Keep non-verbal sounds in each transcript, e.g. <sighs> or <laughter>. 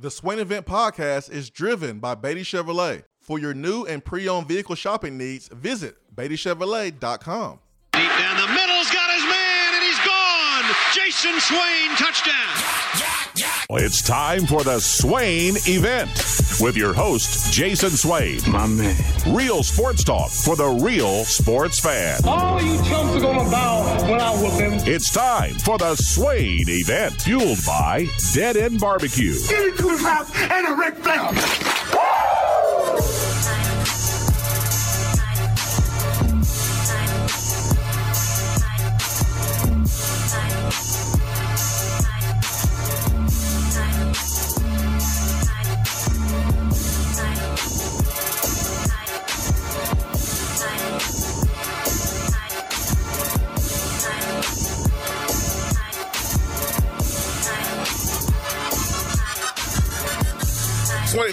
The Swain Event podcast is driven by Beatty Chevrolet. For your new and pre-owned vehicle shopping needs, visit BeattyChevrolet.com. Deep down the middle's got his man, and he's gone. Jason Swain, touchdown. It's time for the Swain event with your host, Jason Swain. My man. Real sports talk for the real sports fan. All you chumps are gonna bow when I whoop him. It's time for the Swain event, fueled by Dead End Barbecue. Get into his house and a Ric Flair.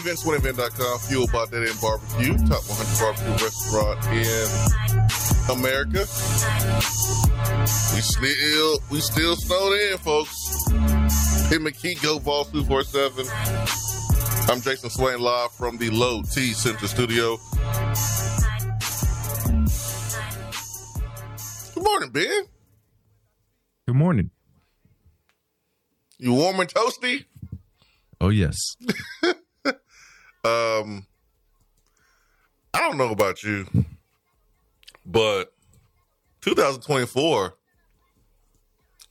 Swain Event, SwainEvent.com, fueled by Dead End Barbecue, top 100 barbecue restaurant in America. We still, we still snowed in, folks. Tim McKee, GoVols247. I'm Jason Swain, live from the Low T Center Studio. Good morning, Ben. Good morning. You warm and toasty? Oh yes. <laughs> Um, I don't know about you, but 2024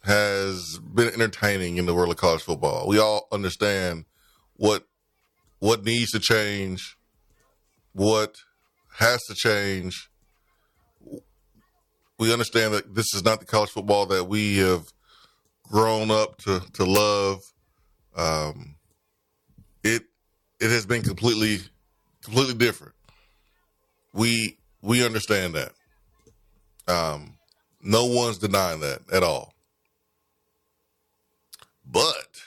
has been entertaining in the world of college football. We all understand what what needs to change, what has to change. We understand that this is not the college football that we have grown up to to love. Um, it it has been completely completely different. We we understand that. Um, no one's denying that at all. But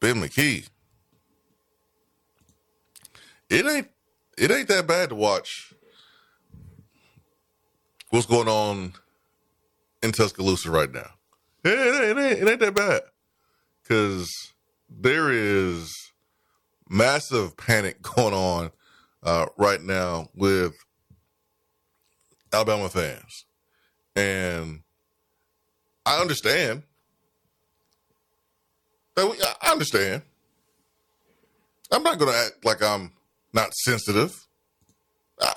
Ben McKee, it ain't it ain't that bad to watch what's going on in Tuscaloosa right now. It, it, it ain't, it ain't that bad because there is massive panic <laughs> going on uh, right now with Alabama fans. And I understand. That I understand. I'm not going to act like I'm not sensitive. I,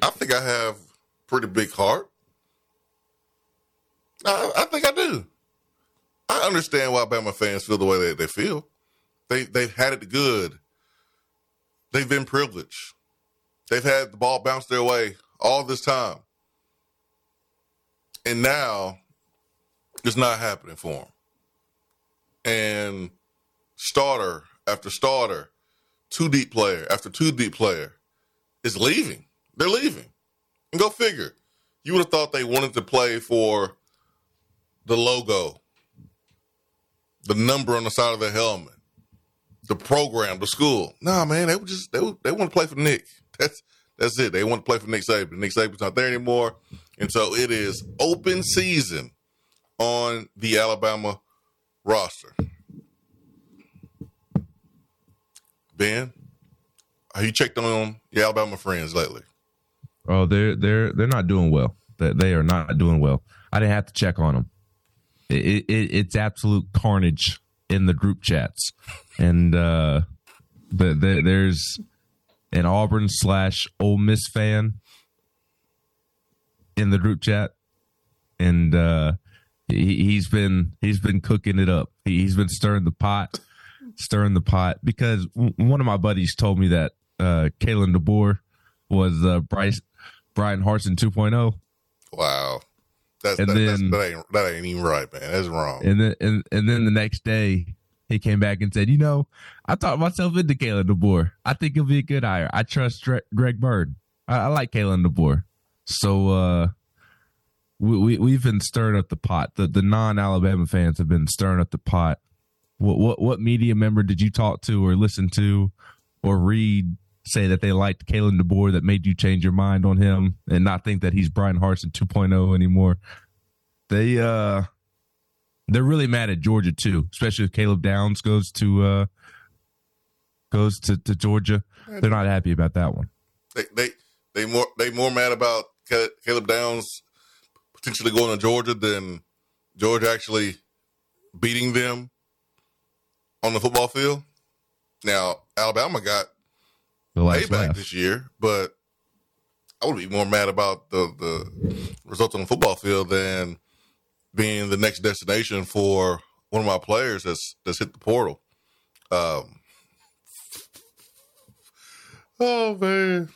I think I have pretty big heart. I, I think I do. I understand why Alabama fans feel the way they, they feel. They they've had it good. They've been privileged. They've had the ball bounce their way all this time. And now it's not happening for them. And starter after starter, two deep player after two deep player is leaving. They're leaving. And go figure. You would have thought they wanted to play for the logo, the number on the side of the helmet, the program, the school. Nah, man, they would just they they want to play for Nick. <laughs> That's that's it. They want to play for Nick Saban. Nick Saban's not there anymore, and so it is open season on the Alabama roster. Ben, have you checked on your Alabama friends lately? Oh, they're they're they're not doing well. They, they are not doing well. I didn't have to check on them. It, it, it's absolute carnage in the group chats, and uh, the, the, there's an Auburn slash Ole Miss fan in the group chat, and uh, he, he's been he's been cooking it up. He, he's been stirring the pot, stirring the pot because w- one of my buddies told me that uh, Kalen DeBoer was uh, Bryce Brian Harsin 2.0. Wow, that's, And that, that's then- that ain't that ain't even right, man. That's wrong. And then and, and then the next day he came back and said, you know, I talked myself into Kalen DeBoer. I think he'll be a good hire. I trust Greg Byrne. I, I like Kalen DeBoer. So uh we, we we've been stirring up the pot. The the non Alabama fans have been stirring up the pot. What what what media member did you talk to or listen to or read say that they liked Kalen DeBoer that made you change your mind on him and not think that he's Brian Harsin 2.0 anymore? They uh they're really mad at Georgia too, especially if Caleb Downs goes to uh goes to, to Georgia. They're not happy about that one. They they they more they more mad about Caleb Downs potentially going to Georgia than Georgia actually beating them on the football field. Now Alabama got The last payback laugh. this year, but I would be more mad about the the results on the football field than being the next destination for one of my players that's that's hit the portal. Um, oh man,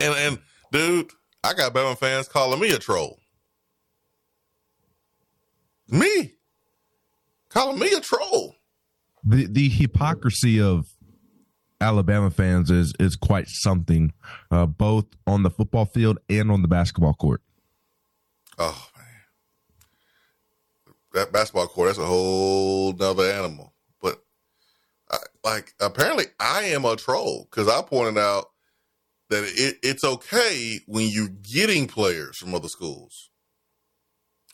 and and dude, I got Bama fans calling me a troll. Me calling me a troll. the the hypocrisy of Alabama fans is is quite something, uh, both on the football field and on the basketball court. Oh that basketball court that's a whole nother animal. But I, like, apparently, I am a troll because I pointed out that it, it's okay when you're getting players from other schools.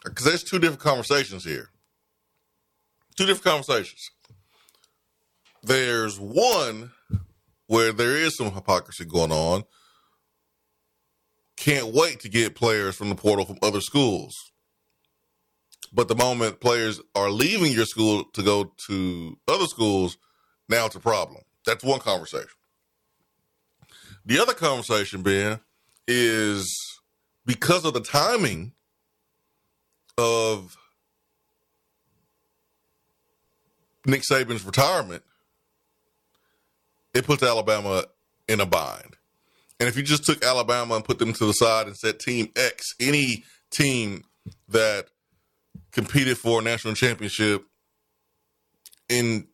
Because there's two different conversations here. Two different conversations. There's one where there is some hypocrisy going on can't wait to get players from the portal from other schools. But the moment players are leaving your school to go to other schools, now it's a problem. That's one conversation. The other conversation, Ben, is because of the timing of Nick Saban's retirement, it puts Alabama in a bind. And if you just took Alabama and put them to the side and said Team X, any team that competed for a national championship in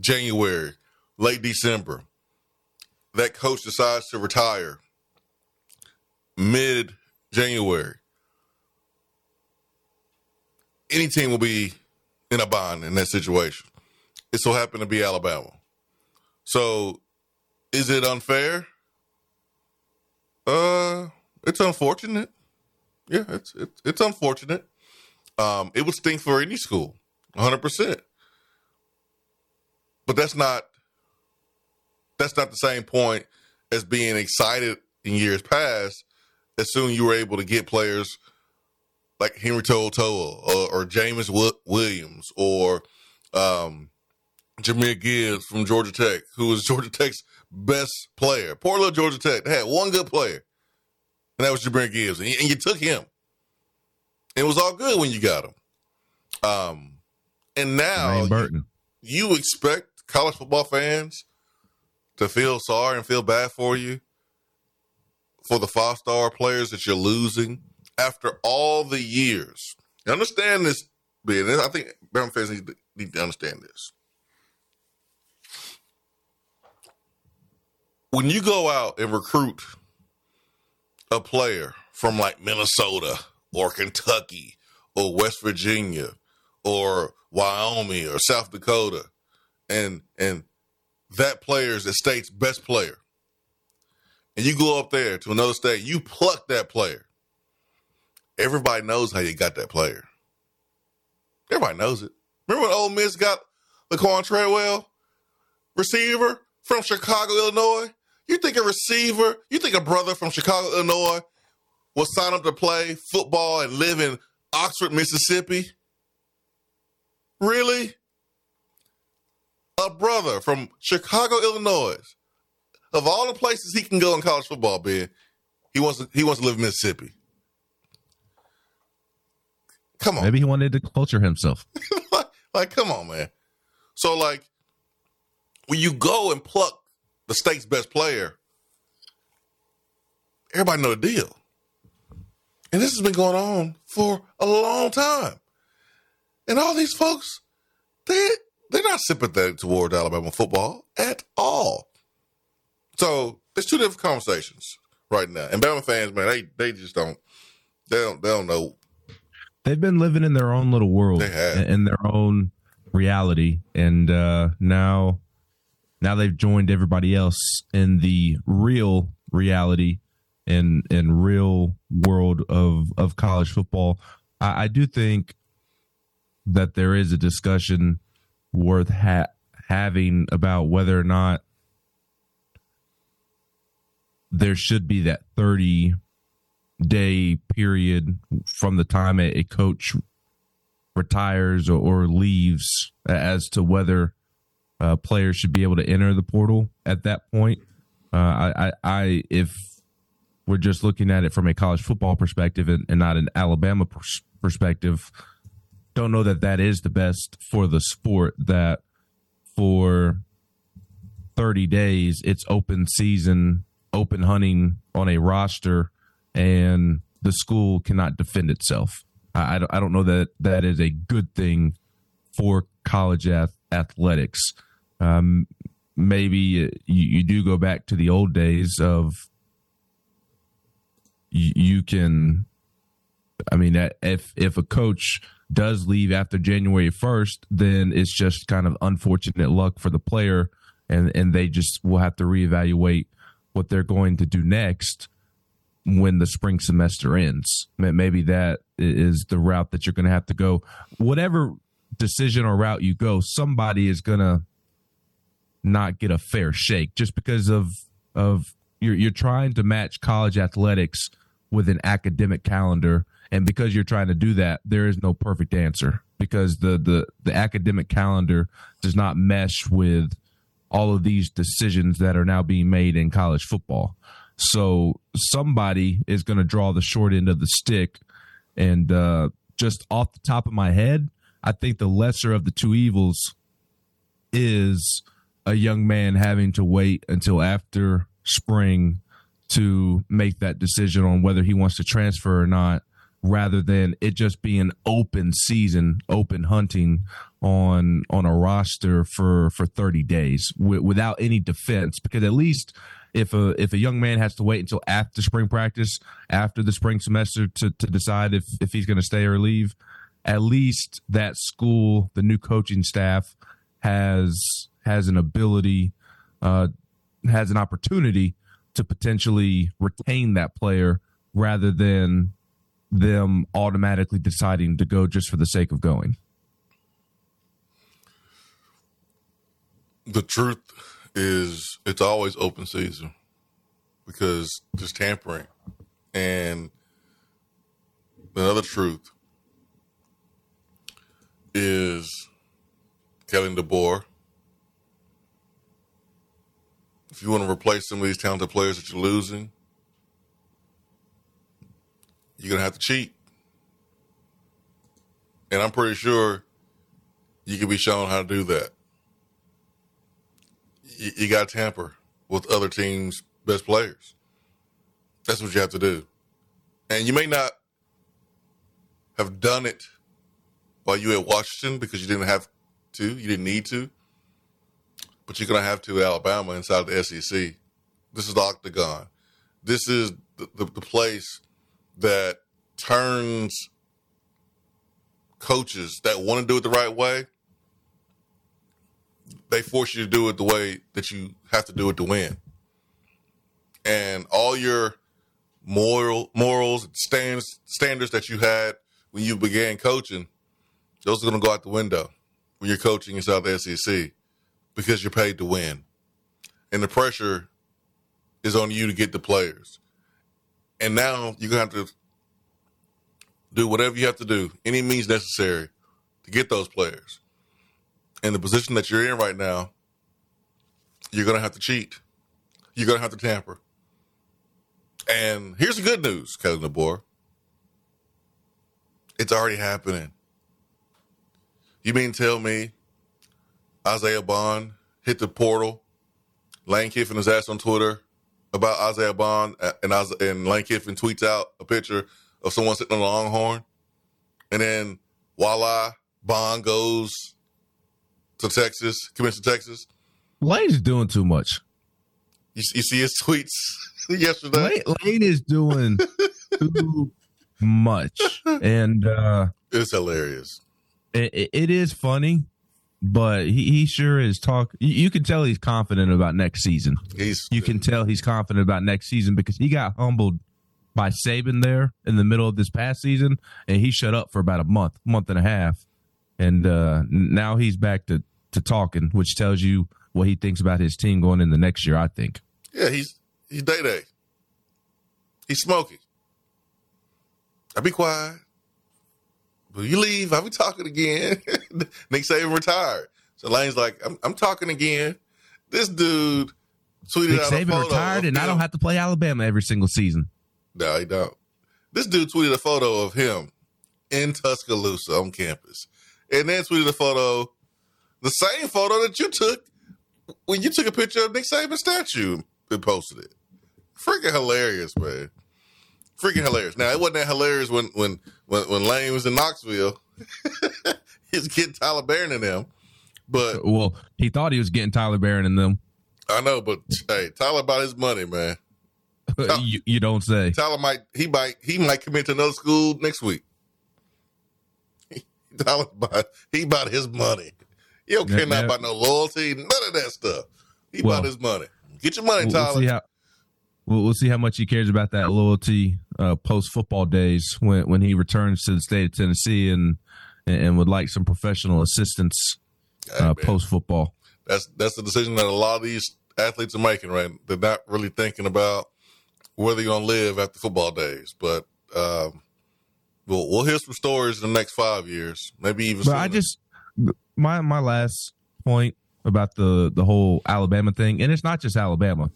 January, late December, that coach decides to retire mid January, any team will be in a bind in that situation. It so happened to be Alabama. So is it unfair? Uh, it's unfortunate. Yeah, it's it's, it's unfortunate. Um, it would stink for any school, hundred percent. But that's not that's not the same point as being excited in years past. As soon you were able to get players like Henry To'oTo'o or, or James Williams or um, Jahmyr Gibbs from Georgia Tech, who was <laughs> Georgia Tech's best player. Poor little Georgia Tech. They had one good player, and that was Jahmyr Gibbs, and you, and you took him. It was all good when you got him. Um, and now you, you expect college football fans to feel sorry and feel bad for you for the five star players that you're losing after all the years. You understand this, Ben? I think Bama fans need to, need to understand this. When you go out and recruit a player from like Minnesota or Kentucky or West Virginia or Wyoming or South Dakota, and and that player is the state's best player, and you go up there to another state, you pluck that player. Everybody knows how you got that player. Everybody knows it. Remember when Ole Miss got Laquan Treadwell, receiver from Chicago, Illinois? You think a receiver, you think a brother from Chicago, Illinois will sign up to play football and live in Oxford, Mississippi? Really? A brother from Chicago, Illinois. Of all the places he can go in college football, Ben, he wants to, he wants to live in Mississippi. Come on. Maybe he wanted to culture himself. <laughs> like, like, come on, man. So, like, when you go and pluck the state's best player, everybody know the deal. And this has been going on for a long time. And all these folks, they they're not sympathetic toward Alabama football at all. So there's two different conversations right now. And Bama fans, man, they they just don't they don't they don't know They've been living in their own little world, They have. in their own reality, and uh, now now they've joined everybody else in the real reality and and real world of of college football. I, I do think that there is a discussion worth ha- having about whether or not there should be that 30 day period from the time a, a coach retires or, or, leaves as to whether uh, players should be able to enter the portal at that point. Uh, I, I, I, if we're just looking at it from a college football perspective and, and not an Alabama pers- perspective, don't know that that is the best for the sport. That for 30 days, it's open season, open hunting on a roster, and the school cannot defend itself. I, I, don't, know that that is a good thing for college ath- athletics. Um, maybe you, you do go back to the old days of you, can I mean, if if a coach does leave after January first, then it's just kind of unfortunate luck for the player, and and they just will have to reevaluate what they're going to do next when the spring semester ends. Maybe that is the route that you're going to have to go. Whatever decision or route you go, somebody is going to not get a fair shake just because of of you're you're trying to match college athletics with an academic calendar. And because you're trying to do that there is no perfect answer because the the the academic calendar does not mesh with all of these decisions that are now being made in college football. So somebody is going to draw the short end of the stick and uh, just off the top of my head i think the lesser of the two evils is a young man having to wait until after spring to make that decision on whether he wants to transfer or not rather than it just being open season, open hunting on on a roster for for 30 days w- without any defense. Because at least if a if a young man has to wait until after spring practice, after the spring semester to to decide if if he's going to stay or leave, at least that school, the new coaching staff has has an ability uh has an opportunity to potentially retain that player rather than them automatically deciding to go just for the sake of going? The truth is, it's always open season because there's tampering. And another truth is Kalen DeBoer. If you want to replace some of these talented players that you're losing, you're gonna have to cheat. And I'm pretty sure you can be shown how to do that. You, you got to tamper with other teams' best players. That's what you have to do. And you may not have done it while you were at Washington because you didn't have to, you didn't need to. But you're going to have to Alabama inside the SEC. This is the octagon. This is the, the, the place that turns coaches that want to do it the right way, they force you to do it the way that you have to do it to win. And all your moral morals stands standards that you had when you began coaching, those are going to go out the window when you're coaching inside the SEC because you're paid to win, and the pressure is on you to get the players. And now you're gonna have to do whatever you have to do, any means necessary to get those players. In the position that you're in right now, you're gonna have to cheat. You're gonna have to tamper. And here's the good news, Kevin DeBoer. It's already happening. You mean tell me Isaiah Bond hit the portal, Lane Kiffin is asked on Twitter about Isaiah Bond, and, and Lane Kiffin tweets out a picture of someone sitting on a longhorn, and then voila, Bond goes to Texas, commits to Texas. Lane's doing too much. You, you see his tweets <laughs> yesterday. Lane, Lane is doing <laughs> too much, and uh, it's hilarious. It, it is funny, but he, he sure is talk. You, you can tell he's confident about next season. He's you can tell he's confident about next season because he got humbled by Saban there in the middle of this past season, and he shut up for about a month, month and a half. and uh, now he's back to to talking, which tells you what he thinks about his team going in the next year. I think. Yeah, he's he's day day. He's smoking. I be quiet. You leave? I'll be talking again. <laughs> Nick Saban retired. So Lane's like, I'm, I'm talking again. This dude tweeted Nick out a Saban photo retired, and I don't have to play Alabama every single season. No, he don't. This dude tweeted a photo of him in Tuscaloosa on campus, and then tweeted a photo, the same photo that you took when you took a picture of Nick Saban's statue and posted it. Freaking hilarious, man. Freaking hilarious. Now it wasn't that hilarious when when when, when Lane was in Knoxville. <laughs> He's getting Tyler Baron in them, but Well, he thought he was getting Tyler Baron in them. I know. But hey, Tyler about his money, man. <laughs> you, you don't say. Tyler might he might he might commit to another school next week. <laughs> Tyler about he about his money. He don't care Yeah, about no loyalty, none of that stuff. He Well, about his money. Get your money, We'll, we'll Tyler. see how. We'll, we'll see how much he cares about that loyalty uh, post football days when when he returns to the state of Tennessee and and would like some professional assistance uh, post football. that's that's the decision that a lot of these athletes are making. Right, they're not really thinking about where they're gonna live after football days. But um, we'll we'll hear some stories in the next five years, maybe even. But I just my my last point about the the whole Alabama thing, and it's not just Alabama.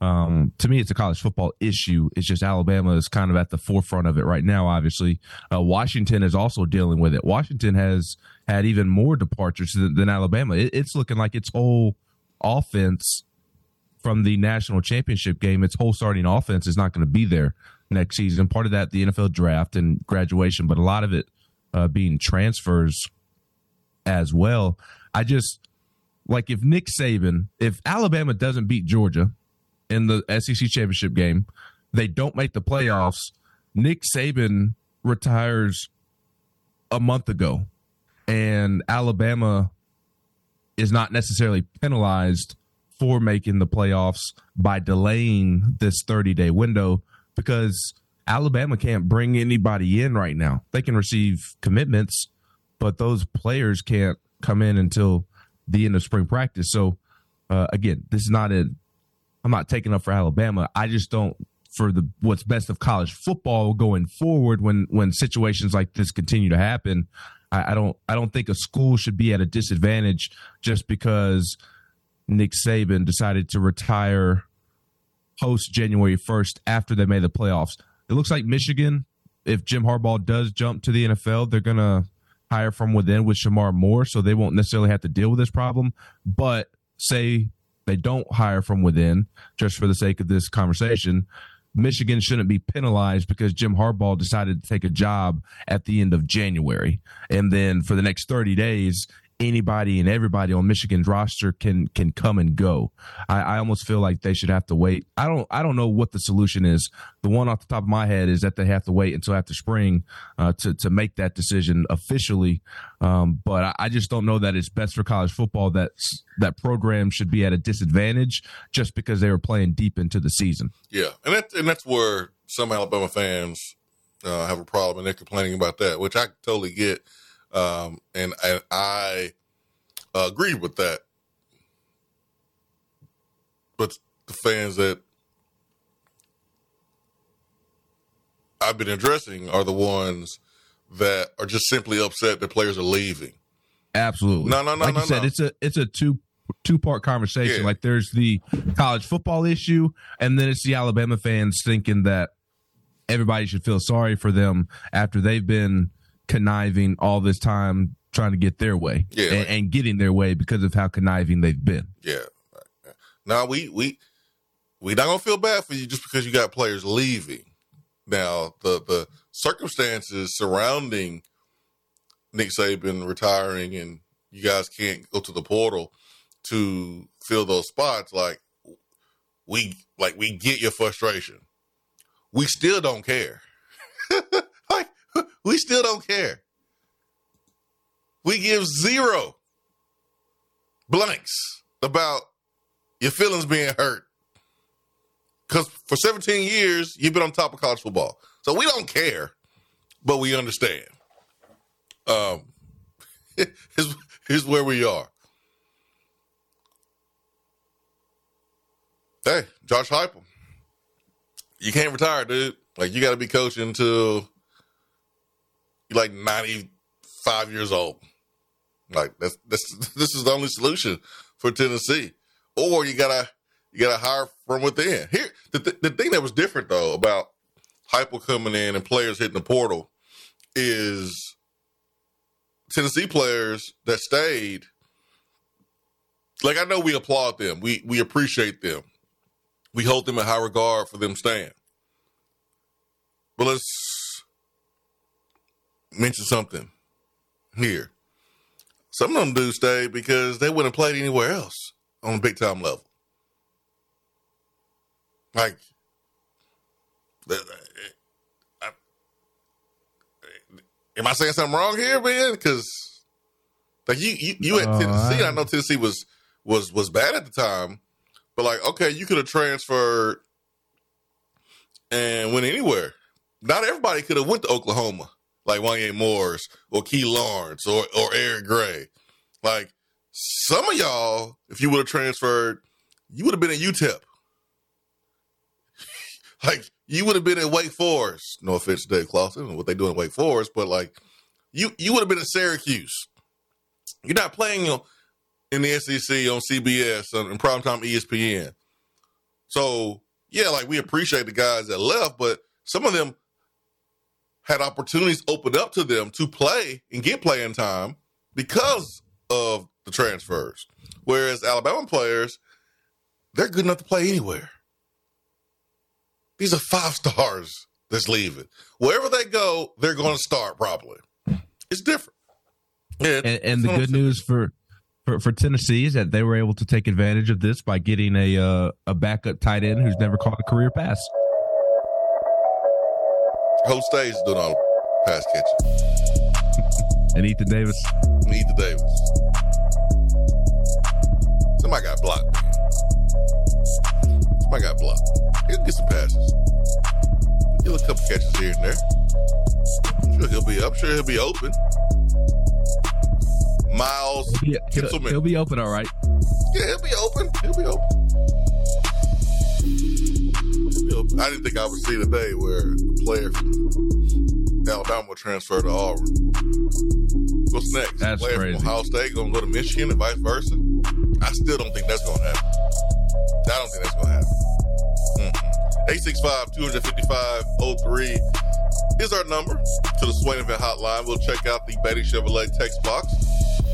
Um, to me, it's a college football issue. It's just Alabama is kind of at the forefront of it right now. Obviously, uh, Washington is also dealing with it. Washington has had even more departures than, than Alabama. It, it's looking like its whole offense from the national championship game, its whole starting offense is not going to be there next season. Part of that, the NFL draft and graduation, but a lot of it uh, being transfers as well. I just like if Nick Saban, if Alabama doesn't beat Georgia in the SEC championship game, they don't make the playoffs. Nick Saban retires a month ago, and Alabama is not necessarily penalized for making the playoffs by delaying this 30 day window because Alabama can't bring anybody in right now. They can receive commitments, but those players can't come in until the end of spring practice. So, uh, again, this is not a, I'm not taking up for Alabama. I just don't for the what's best of college football going forward when when situations like this continue to happen. I, I don't I don't think a school should be at a disadvantage just because Nick Saban decided to retire post January 1st after they made the playoffs. It looks like Michigan, if Jim Harbaugh does jump to the NFL, they're going to hire from within with Sherrone Moore, so they won't necessarily have to deal with this problem. But say they don't hire from within, just for the sake of this conversation, Michigan shouldn't be penalized because Jim Harbaugh decided to take a job at the end of January. And then for the next 30 days, anybody and everybody on Michigan's roster can can come and go. I, I almost feel like they should have to wait. I don't I don't know what the solution is. The one off the top of my head is that they have to wait until after spring uh, to to make that decision officially. Um, but I, I just don't know that it's best for college football that that program should be at a disadvantage just because they were playing deep into the season. Yeah, and that and that's where some Alabama fans uh, have a problem, and they're complaining about that, which I totally get, um, and and I uh, agree with that. But the fans that I've been addressing are the ones that are just simply upset that players are leaving. Absolutely. No, no, no, Like no, you said, no. it's a it's a two two part conversation. Yeah. Like there's the college football issue, and then it's the Alabama fans thinking that everybody should feel sorry for them after they've been conniving all this time trying to get their way Yeah, and, like- and getting their way because of how conniving they've been. Yeah. Now we we we not gonna feel bad for you just because you got players leaving. Now the the circumstances surrounding Nick Saban retiring and you guys can't go to the portal to fill those spots. Like we like we get your frustration. We still don't care. <laughs> we still don't care. We give zero blanks about your feelings being hurt. Because for 17 years, you've been on top of college football. So we don't care, but we understand. Um, <laughs> here's where we are. Hey, Josh Heupel, you can't retire, dude. Like you got to be coaching until like 95 years old. Like that's that's <laughs> this is the only solution for Tennessee. Or you gotta you gotta hire from within. Here, the, th- the thing that was different though about Heupel coming in and players hitting the portal is Tennessee players that stayed. Like I know we applaud them, we we appreciate them, we hold them in high regard for them staying. But let's mention something here. Some of them do stay because they wouldn't have played anywhere else on a big time level. Like, am I saying something wrong here, man? Because like you, you, you at Uh, Tennessee, I- I know Tennessee was was was bad at the time, but like, okay, you could have transferred and went anywhere. Not everybody could have went to Oklahoma like Wanya Morris or Key Lawrence or or Eric Gray. Like some of y'all, if you would have transferred, you would have been at UTEP. <laughs> like you would have been at Wake Forest. No offense to Dave Clawson and what they do in Wake Forest, but like you you would have been at Syracuse. You're not playing know, in the SEC on CBS on in primetime ESPN. So yeah, like we appreciate the guys that left, but some of them had opportunities opened up to them to play and get playing time because of the transfers. Whereas Alabama players, they're good enough to play anywhere. These are five stars that's leaving. Wherever they go, they're going to start probably. It's different. Yeah, And, and the good news for, for for Tennessee is that they were able to take advantage of this by getting a uh, a backup tight end who's never caught a career pass. Whole stage is doing all the pass catching. <laughs> And Ethan Davis, Ethan Davis. Somebody got blocked. Somebody got blocked. He'll get some passes. He'll get a couple catches here and there. I'm sure he'll be up. Sure he'll be open. Miles he'll, he'll, he'll be open all right. Yeah, he'll be open. He'll be open. Be open. I didn't think I would see the day where a player from Alabama will transfer to Auburn. What's next? That's player crazy. from Ohio State going to go to Michigan and vice versa? I still don't think that's going to happen. I don't think that's going to happen. Mm-mm. 865 255 03 is our number to the Swain Event Hotline. We'll check out the Beatty Chevrolet text box.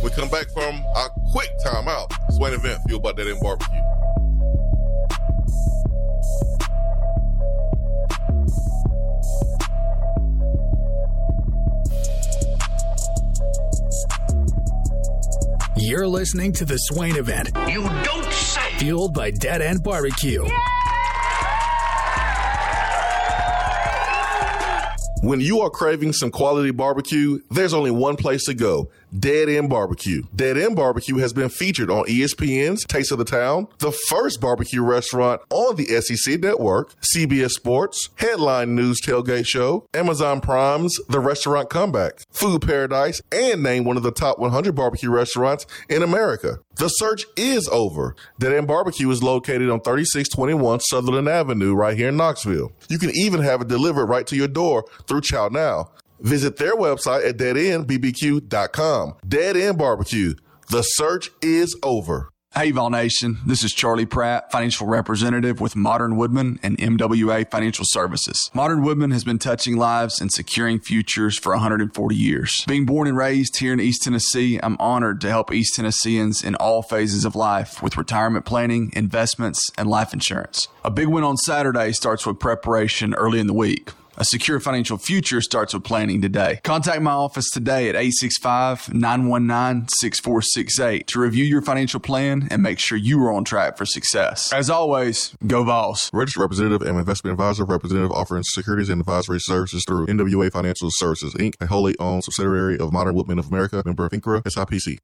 We come back from our quick timeout. Swain Event, fueled by Dead End Barbecue. You're listening to the Swain event, You don't say. fueled by Dead End Barbecue. When you are craving some quality barbecue, there's only one place to go. Dead End Barbecue. Dead End Barbecue has been featured on ESPN's Taste of the Town, the first barbecue restaurant on the SEC network, CBS Sports, Headline News Tailgate Show, Amazon Prime's The Restaurant Comeback, Food Paradise, and named one of the top 100 barbecue restaurants in America. The search is over. Dead End Barbecue is located on 3621 Sutherland Avenue right here in Knoxville. You can even have it delivered right to your door through Chow Now. Visit their website at deadendbbq.com. Dead End Barbecue. The search is over. Hey, Vol Nation. This is Charlie Pratt, financial representative with Modern Woodmen and MWA Financial Services. Modern Woodmen has been touching lives and securing futures for 140 years. Being born and raised here in East Tennessee, I'm honored to help East Tennesseans in all phases of life with retirement planning, investments, and life insurance. A big win on Saturday starts with preparation early in the week. A secure financial future starts with planning today. Contact my office today at 865 919 6468 to review your financial plan and make sure you are on track for success. As always, go Vols. Registered representative and investment advisor, representative offering securities and advisory services through MWA Financial Services, Inc., a wholly owned subsidiary of Modern Woodmen of America, member of FINRA, SIPC.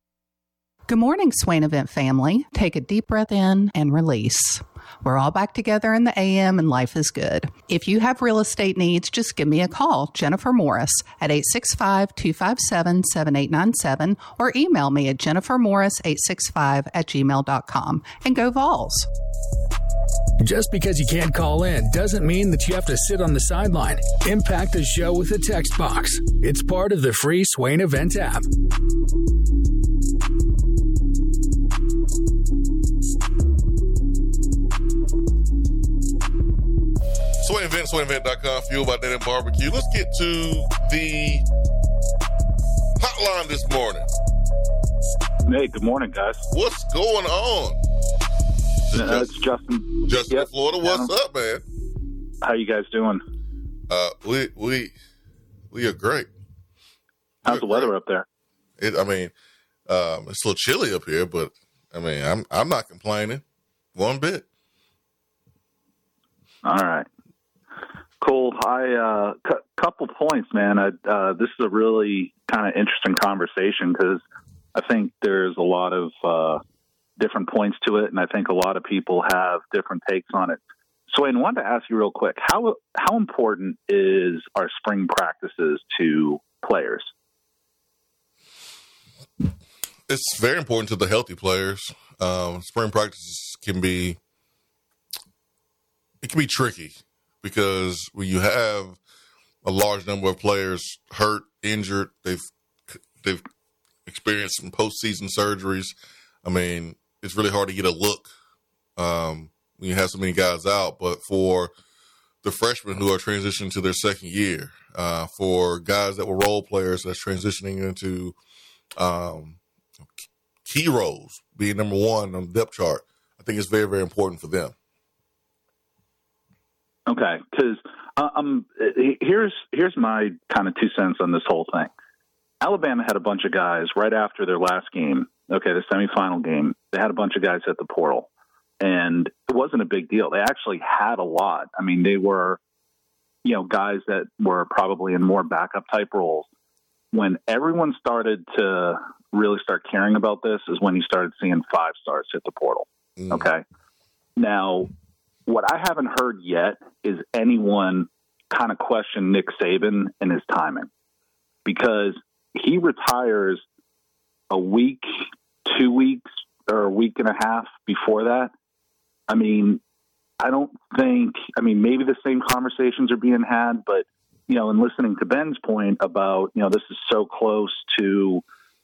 Good morning, Swain Event family. Take a deep breath in and release. We're all back together in the AM and life is good. If you have real estate needs, just give me a call, Jennifer Morris, at 865 257 7897 or email me at jennifermorris865 at gmail.com. And go Vols. Just because you can't call in doesn't mean that you have to sit on the sideline. Impact the show with a text box. It's part of the free Swain Event app. Swain Event, SwainEvent.com, fueled by Dead End Barbecue. Let's get to the hotline this morning. Hey, good morning, guys. What's going on? Uh, it's Justin. Justin Yep. Florida. What's up, man? How you guys doing? Uh, we we we are great. How's the weather up there? It, I mean, um, it's a little chilly up here, but I mean, I'm I'm not complaining one bit. All right. Cool. I uh, cu- couple points, man. I, uh, this is a really kind of interesting conversation because I think there's a lot of uh, different points to it, and I think a lot of people have different takes on it. So, I wanted to ask you real quick how how important is our spring practices to players? It's very important to the healthy players. Um, spring practices can be it can be tricky because when you have a large number of players hurt, injured, they've they've experienced some postseason surgeries. I mean, it's really hard to get a look um, when you have so many guys out. But for the freshmen who are transitioning to their second year, uh, for guys that were role players that's transitioning into um, key roles, being number one on the depth chart, I think it's very, very important for them. Okay, because um, here's here's my kind of two cents on this whole thing. Alabama had a bunch of guys right after their last game. Okay, the semifinal game, they had a bunch of guys at the portal, and it wasn't a big deal. They actually had a lot. I mean, they were, you know, guys that were probably in more backup type roles. When everyone started to really start caring about this, is when you started seeing five stars hit the portal. Mm. Okay, now what I haven't heard yet is anyone kind of question Nick Saban and his timing because he retires a week, two weeks, or a week and a half before that. I mean, I don't think, I mean, maybe the same conversations are being had, but, you know, in listening to Ben's point about, you know, this is so close to,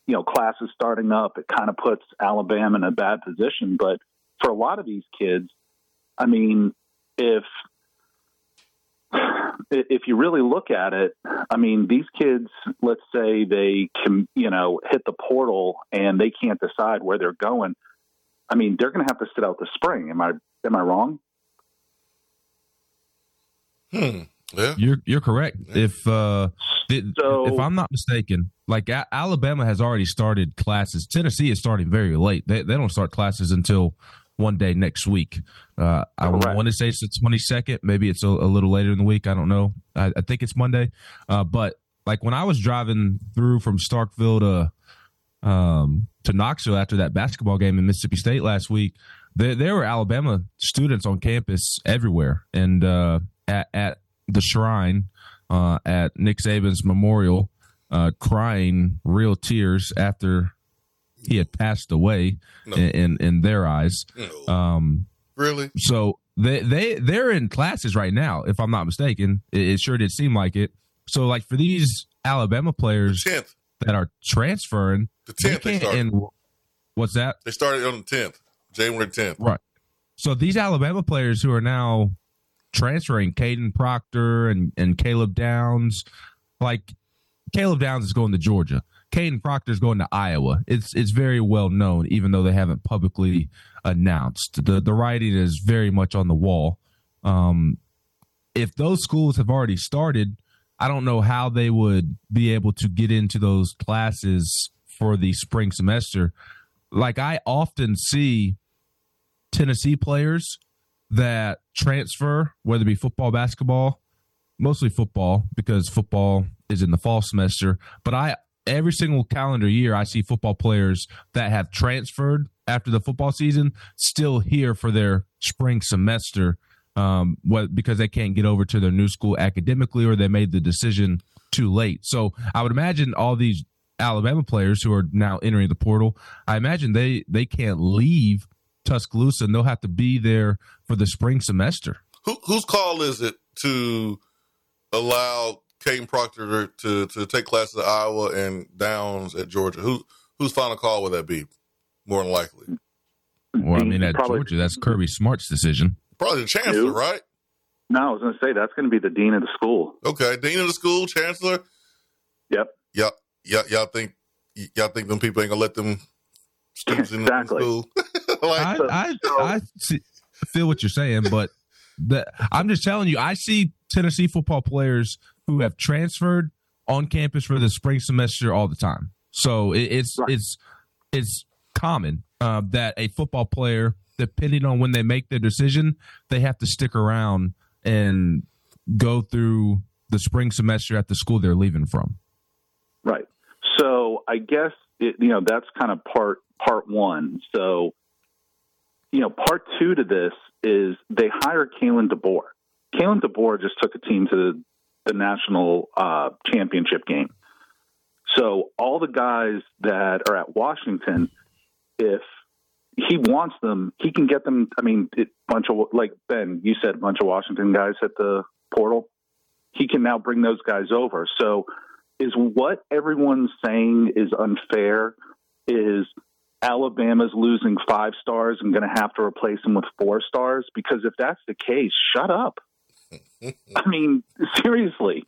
you know, classes starting up, it kind of puts Alabama in a bad position. But for a lot of these kids, I mean, if if you really look at it, I mean, these kids, let's say they can, you know, hit the portal and they can't decide where they're going. I mean, they're going to have to sit out the spring. Am I am I wrong? Hmm. Yeah. You're you're correct. If uh, th- So- if I'm not mistaken, like A- Alabama has already started classes. Tennessee is starting very late. They they don't start classes until one day next week. Uh, I want to say it's the 22nd. Maybe it's a, a little later in the week. I don't know. I, I think it's Monday. Uh, but like when I was driving through from Starkville to um, to Knoxville after that basketball game in Mississippi State last week, there, there were Alabama students on campus everywhere, and uh, at, at the shrine uh, at Nick Saban's memorial, uh, crying real tears after he had passed away No. in, in in their eyes. No. Um, really? so they they they're in classes right now, if I'm not mistaken. It, it sure did seem like it. So like for these Alabama players Tenth. that are transferring, The tenth they and what's that? They started on the tenth, January tenth. Right. So these Alabama players who are now transferring, Kadyn Proctor and, and Caleb Downs, like Caleb Downs is going to Georgia. Kadyn Proctor is going to Iowa. It's it's very well known, even though they haven't publicly announced. The the writing is very much on the wall. Um, if those schools have already started, I don't know how they would be able to get into those classes for the spring semester. Like I often see Tennessee players that transfer, whether it be football, basketball, mostly football because football is in the fall semester. But I every single calendar year, I see football players that have transferred after the football season still here for their spring semester, um, what because they can't get over to their new school academically or they made the decision too late. So I would imagine all these Alabama players who are now entering the portal, I imagine they they can't leave Tuscaloosa and they'll have to be there for the spring semester. Who, whose call is it to allow Kadyn Proctor to, to take classes at Iowa and Downs at Georgia? Who whose final call would that be? More than likely. Well, I mean, at Probably, Georgia, that's Kirby Smart's decision. Probably the chancellor, right? No, I was going to say that's going to be the dean of the school. Okay, dean of the school, chancellor. Yep. Yep. Y'all, y'all think y'all think them people ain't gonna let them students exactly. in school? <laughs> like, I, I, I see, feel what you're saying, but the, I'm just telling you, I see Tennessee football players who have transferred on campus for the spring semester all the time. So it, it's right. it's it's common uh, that a football player, depending on when they make their decision, they have to stick around and go through the spring semester at the school they're leaving from. Right. So I guess it, you know that's kind of part part one. So you know, part two to this is they hire Kalen DeBoer. Kalen DeBoer just took a team to the, national uh, championship game. So all the guys that are at Washington, if he wants them, he can get them. I mean, a bunch of like Ben, you said, a bunch of Washington guys at the portal. He can now bring those guys over. So, is what everyone's saying is unfair? Is Alabama's losing five stars and going to have to replace them with four stars? Because if that's the case, shut up. I mean, seriously,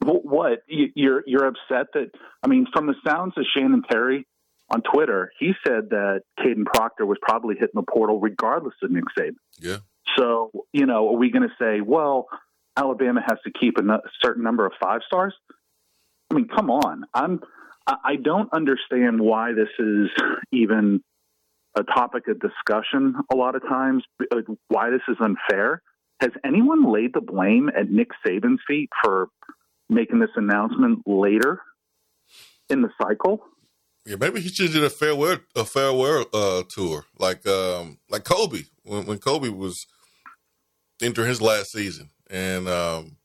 what you're you're upset that? I mean, from the sounds of Shannon Terry on Twitter, he said that Kadyn Proctor was probably hitting the portal regardless of Nick Saban. Yeah. So you know, are we going to say, well, Alabama has to keep a certain number of five stars? I mean, come on. I'm I don't understand why this is even a topic of discussion a lot of times, why this is unfair. Has anyone laid the blame at Nick Saban's feet for making this announcement later in the cycle? Yeah, maybe he should do a farewell a farewell uh, tour, like um, like Kobe when, when Kobe was entering his last season, and um,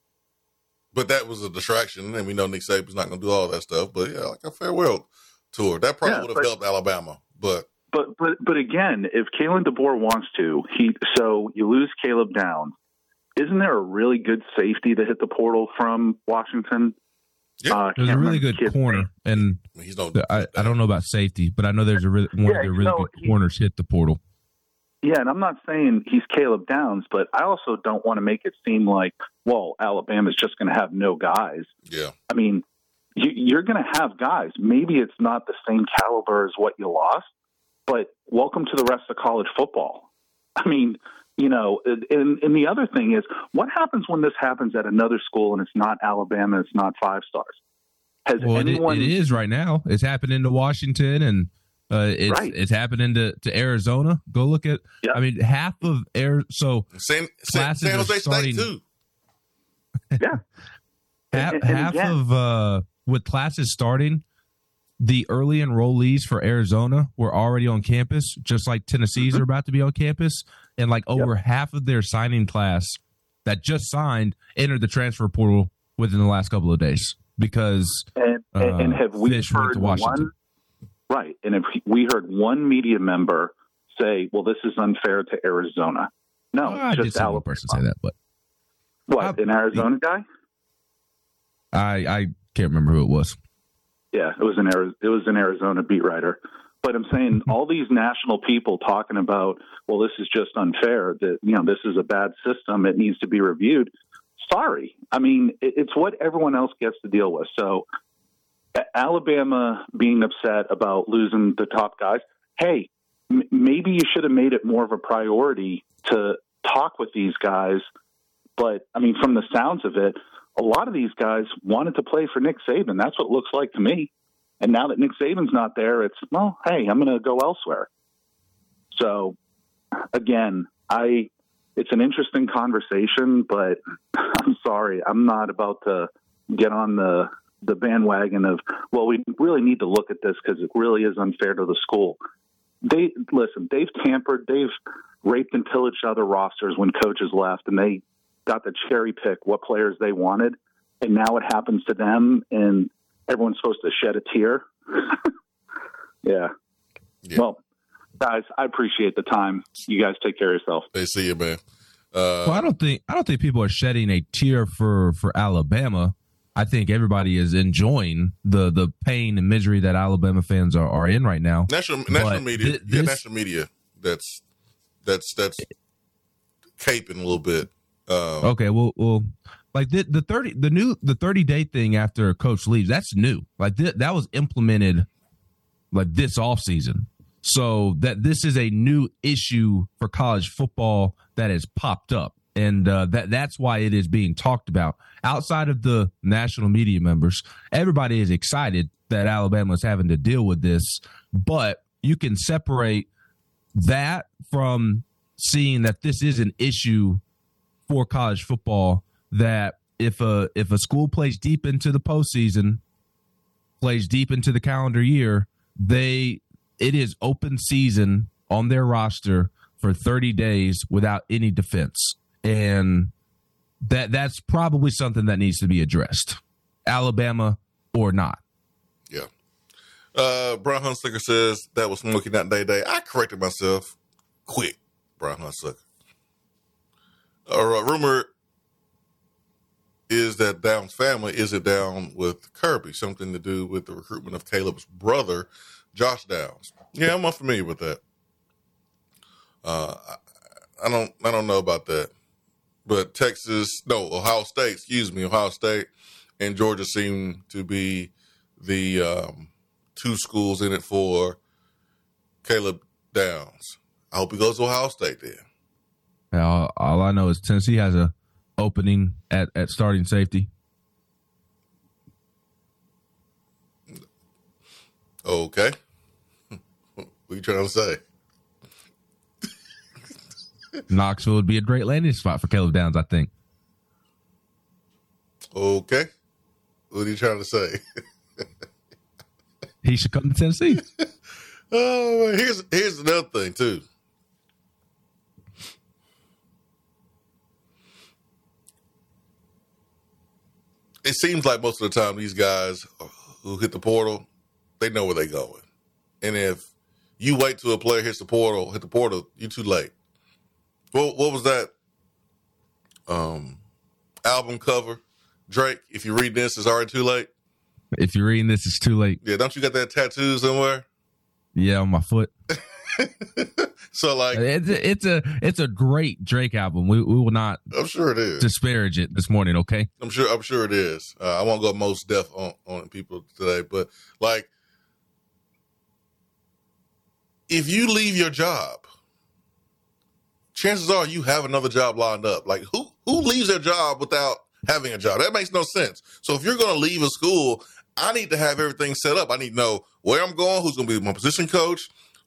but that was a distraction, and we know Nick Saban's not going to do all that stuff. But yeah, like a farewell tour, that probably yeah, would have helped Alabama. But but but but again, if Kalen DeBoer wants to, he so you lose Caleb Downs. Isn't there a really good safety to hit the portal from Washington? Yeah, uh, there's a really good corner, and he's no, I, I don't know about safety, but I know there's a really, one yeah, of the really no, good corners hit the portal. Yeah, and I'm not saying he's Caleb Downs, but I also don't want to make it seem like, well, Alabama's just going to have no guys. Yeah. I mean, you, are going to have guys. Maybe it's not the same caliber as what you lost, but welcome to the rest of college football. I mean, you know, and, and the other thing is, what happens when this happens at another school and it's not Alabama, it's not five stars? Has well, anyone? It, it is right now. It's happening to Washington and uh, it's right. it's happening to, to Arizona. Go look at. Yep. I mean, half of air. So San, San, San Jose starting, State too. yeah, <laughs> half, and, and half again, of uh, with classes starting, the early enrollees for Arizona were already on campus, just like Tennessee's mm-hmm. are about to be on campus, and like over yep. half of their signing class that just signed entered the transfer portal within the last couple of days because and, uh, and have we heard one Right. And if we heard one media member say, well, this is unfair to Arizona. No, well, I just Alabama. person say that, but what an Arizona guy? I I can't remember who it was. Yeah, it was an it was an Arizona beat writer. But I'm saying <laughs> all these national people talking about, well, this is just unfair. That you know, this is a bad system. It needs to be reviewed. Sorry, I mean, it's what everyone else gets to deal with. So Alabama being upset about losing the top guys. Hey, m- maybe you should have made it more of a priority to talk with these guys. But I mean, from the sounds of it, a lot of these guys wanted to play for Nick Saban. That's what it looks like to me. And now that Nick Saban's not there, it's well, hey, I'm going to go elsewhere. So, again, I it's an interesting conversation, but <laughs> I'm sorry, I'm not about to get on the the bandwagon of well, we really need to look at this because it really is unfair to the school. They listen. They've tampered. They've raped and pillaged other rosters when coaches left, and they got to cherry pick what players they wanted. And now it happens to them, and everyone's supposed to shed a tear. <laughs> yeah. Yeah. Well, guys, I appreciate the time. You guys take care of yourself. They see you, man. Uh, well, I don't think I don't think people are shedding a tear for for Alabama. I think everybody is enjoying the the pain and misery that Alabama fans are, are in right now. national national But media, thi- yeah, this- national media. That's that's that's caping a little bit. Um, Okay, well, well, like the the thirty the new the thirty day thing after a coach leaves that's new. Like th- that was implemented like this off season. So that this is a new issue for college football that has popped up, and uh, that that's why it is being talked about outside of the national media members. Everybody is excited that Alabama is having to deal with this, but you can separate that from seeing that this is an issue for college football that if a if a school plays deep into the postseason, plays deep into the calendar year, they it is open season on their roster for 30 days without any defense. And that that's probably something that needs to be addressed. Alabama or not. Yeah. Uh, Brian Hunsucker says that was Smoky Not Day Day. I corrected myself quick, Brian Hunsucker. Uh, rumor is that Downs family is it down with Kirby, something to do with the recruitment of Caleb's brother, Josh Downs. Yeah, I'm unfamiliar with that. Uh, I, don't, I don't know about that. But Texas, no, Ohio State, excuse me, Ohio State and Georgia seem to be the um, two schools in it for Caleb Downs. I hope he goes to Ohio State then. All I know is Tennessee has a opening at, at starting safety. Okay. <laughs> what are you trying to say? <laughs> Knoxville would be a great landing spot for Caleb Downs, I think. Okay. What are you trying to say? <laughs> He should come to Tennessee. oh, here's here's another thing too. It seems like most of the time these guys who hit the portal, they know where they're going, and if you wait till a player hits the portal, hit the portal, you're too late. What what was that? Um, album cover, Drake. If you read this, it's already too late. If you're reading this, it's too late. Yeah, don't you got that tattoo somewhere? Yeah, on my foot. <laughs> <laughs> So like, It's a, it's a it's a great Drake album. We we will not I'm sure it is. disparage it this morning. Okay. I'm sure. I'm sure it is. Uh, I won't go most deaf on on people today, but like, if you leave your job, chances are you have another job lined up. Like, who who leaves their job without having a job? That makes no sense. So if you're going to leave a school, I need to have everything set up. I need to know where I'm going, who's going to be my position coach,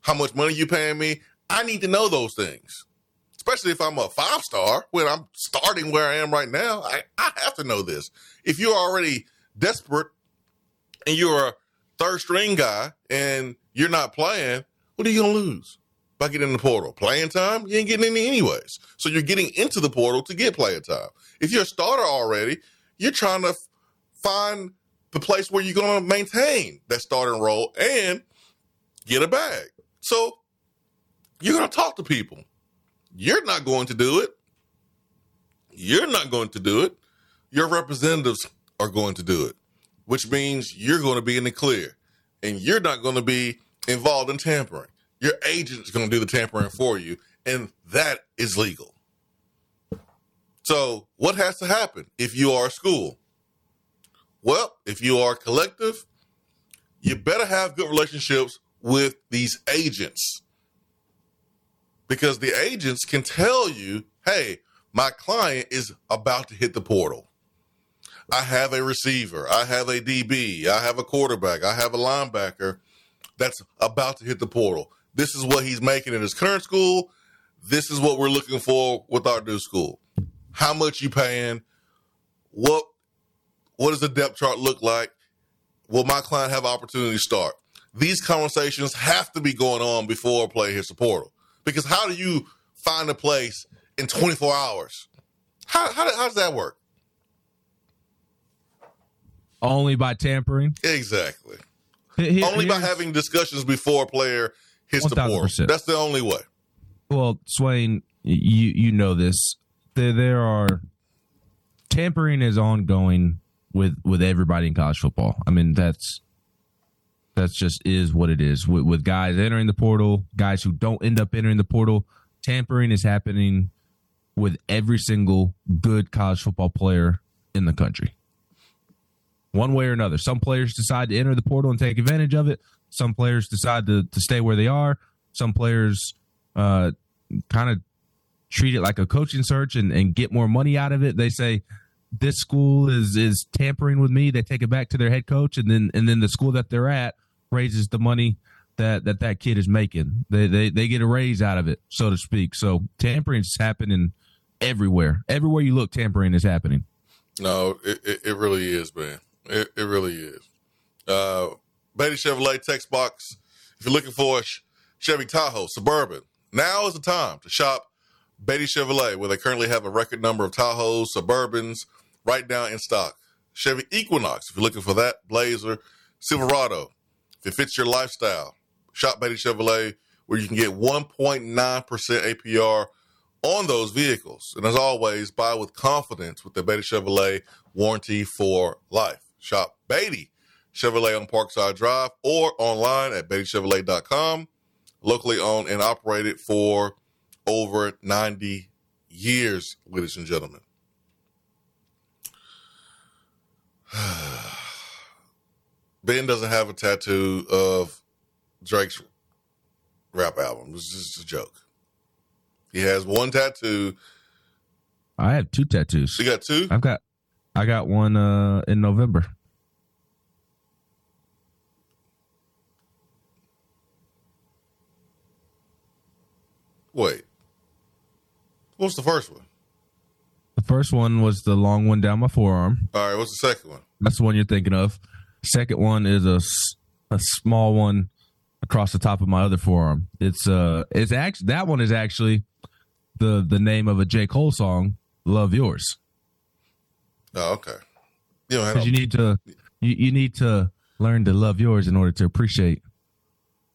how much money you paying me. I need to know those things especially if I'm a five star when I'm starting where I am right now. I, I have to know this. If you're already desperate and you're a third string guy and you're not playing, what are you going to lose by getting in the portal? Playing time? You ain't getting any anyways. So you're getting into the portal to get playing time. If you're a starter already, you're trying to find the place where you're going to maintain that starting role and get a bag. So you're going to talk to people. You're not going to do it. You're not going to do it. Your representatives are going to do it, which means you're going to be in the clear and you're not going to be involved in tampering. Your agent is going to do the tampering for you, and that is legal. So, what has to happen if you are a school? Well, if you are a collective, you better have good relationships with these agents because the agents can tell you, hey, my client is about to hit the portal. I have a receiver, I have a DB, I have a quarterback, I have a linebacker that's about to hit the portal. This is what he's making in his current school. This is what we're looking for with our new school. How much you paying? What what does the depth chart look like? will my client have opportunity to start? These conversations have to be going on before a player hits the portal. Because how do you find a place in 24 hours? How, how, how does that work? Only by tampering. Exactly. Here- only by having discussions before a player hits the portal. That's the only way. Well, Swain, you you know this. There there are tampering is ongoing with with everybody in college football. I mean that's that's just is what it is with, with guys entering the portal, guys who don't end up entering the portal. Tampering is happening with every single good college football player in the country. One way or another. Some players decide to enter the portal and take advantage of it. Some players decide to, to stay where they are. Some players uh, kind of treat it like a coaching search and, and get more money out of it. They say this school is is tampering with me. They take it back to their head coach, and then and then the school that they're at raises the money that that that kid is making. They they they get a raise out of it, so to speak. So tampering is happening everywhere. Everywhere you look, tampering is happening. No, it, it, it really is, man. It, it really is. Uh, Beatty Chevrolet text box. If you're looking for a Chevy Tahoe Suburban, now is the time to shop Beatty Chevrolet, where they currently have a record number of Tahoes, Suburbans, right now in stock. Chevy Equinox, if you're looking for that, Blazer, Silverado, if it fits your lifestyle, shop Beatty Chevrolet, where you can get 1.9% APR on those vehicles. And as always, buy with confidence with the Beatty Chevrolet warranty for life. Shop Beatty Chevrolet on Parkside Drive or online at BeattyChevrolet.com. Locally owned and operated for over 90 years, ladies and gentlemen. <sighs> Ben doesn't have a tattoo of Drake's rap album. It's just a joke. He has one tattoo. I have two tattoos. You got two? I've got I got one uh in November. Wait. What's the first one? The first one was the long one down my forearm. All right, what's the second one? That's the one you're thinking of. Second one is a, a small one across the top of my other forearm. It's uh it's actually that one is actually the the name of a J Cole song, "Love Yours," Oh, okay. You because you need to you, you need to learn to love yours in order to appreciate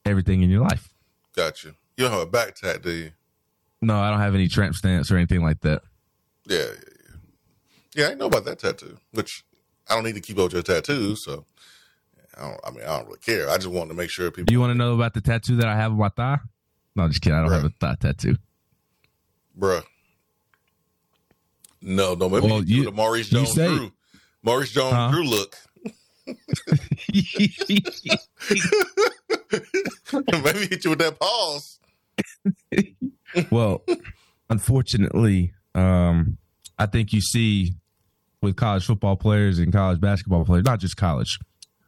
everything in your life. got you. You don't have a back tat, do you? No, I don't have any tramp stamps or anything like that. Yeah, yeah, yeah. Yeah, I know about that tattoo, which I don't need to keep up with your tattoos, so I don't I mean I don't really care. I just want to make sure people Do you want to know about the tattoo that I have on my thigh? No, I'm just kidding. I don't have a thigh tattoo. Bruh. No, no, maybe Well, you, the Maurice Jones say- Drew. Maurice Jones Huh? Drew look. <laughs> maybe hit you with that pause. <laughs> well, unfortunately, um, I think you see with college football players and college basketball players, not just college,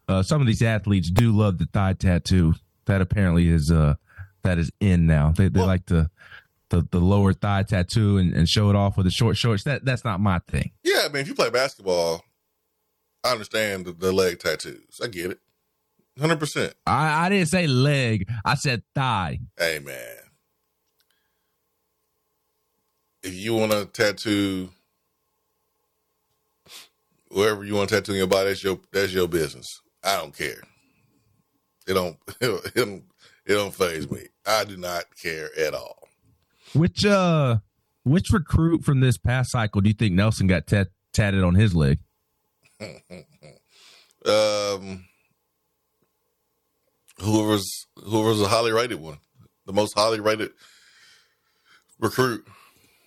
uh, some of these athletes do love the thigh tattoo. That apparently is uh, that is in now. They they like the, the the lower thigh tattoo and, and show it off with the short shorts. That that's not my thing. Yeah, I mean, if you play basketball, I understand the, the leg tattoos. I get it. 100%. I, I didn't say leg. I said thigh. Hey, man. If you want to tattoo wherever you want to tattoo your body, that's your that's your business. I don't care. It don't <laughs> it don't it don't phase me. I do not care at all. Which uh, which recruit from this past cycle do you think Nelson got tat- tatted on his leg? <laughs> Um, whoever's whoever's a highly rated one, the most highly rated recruit,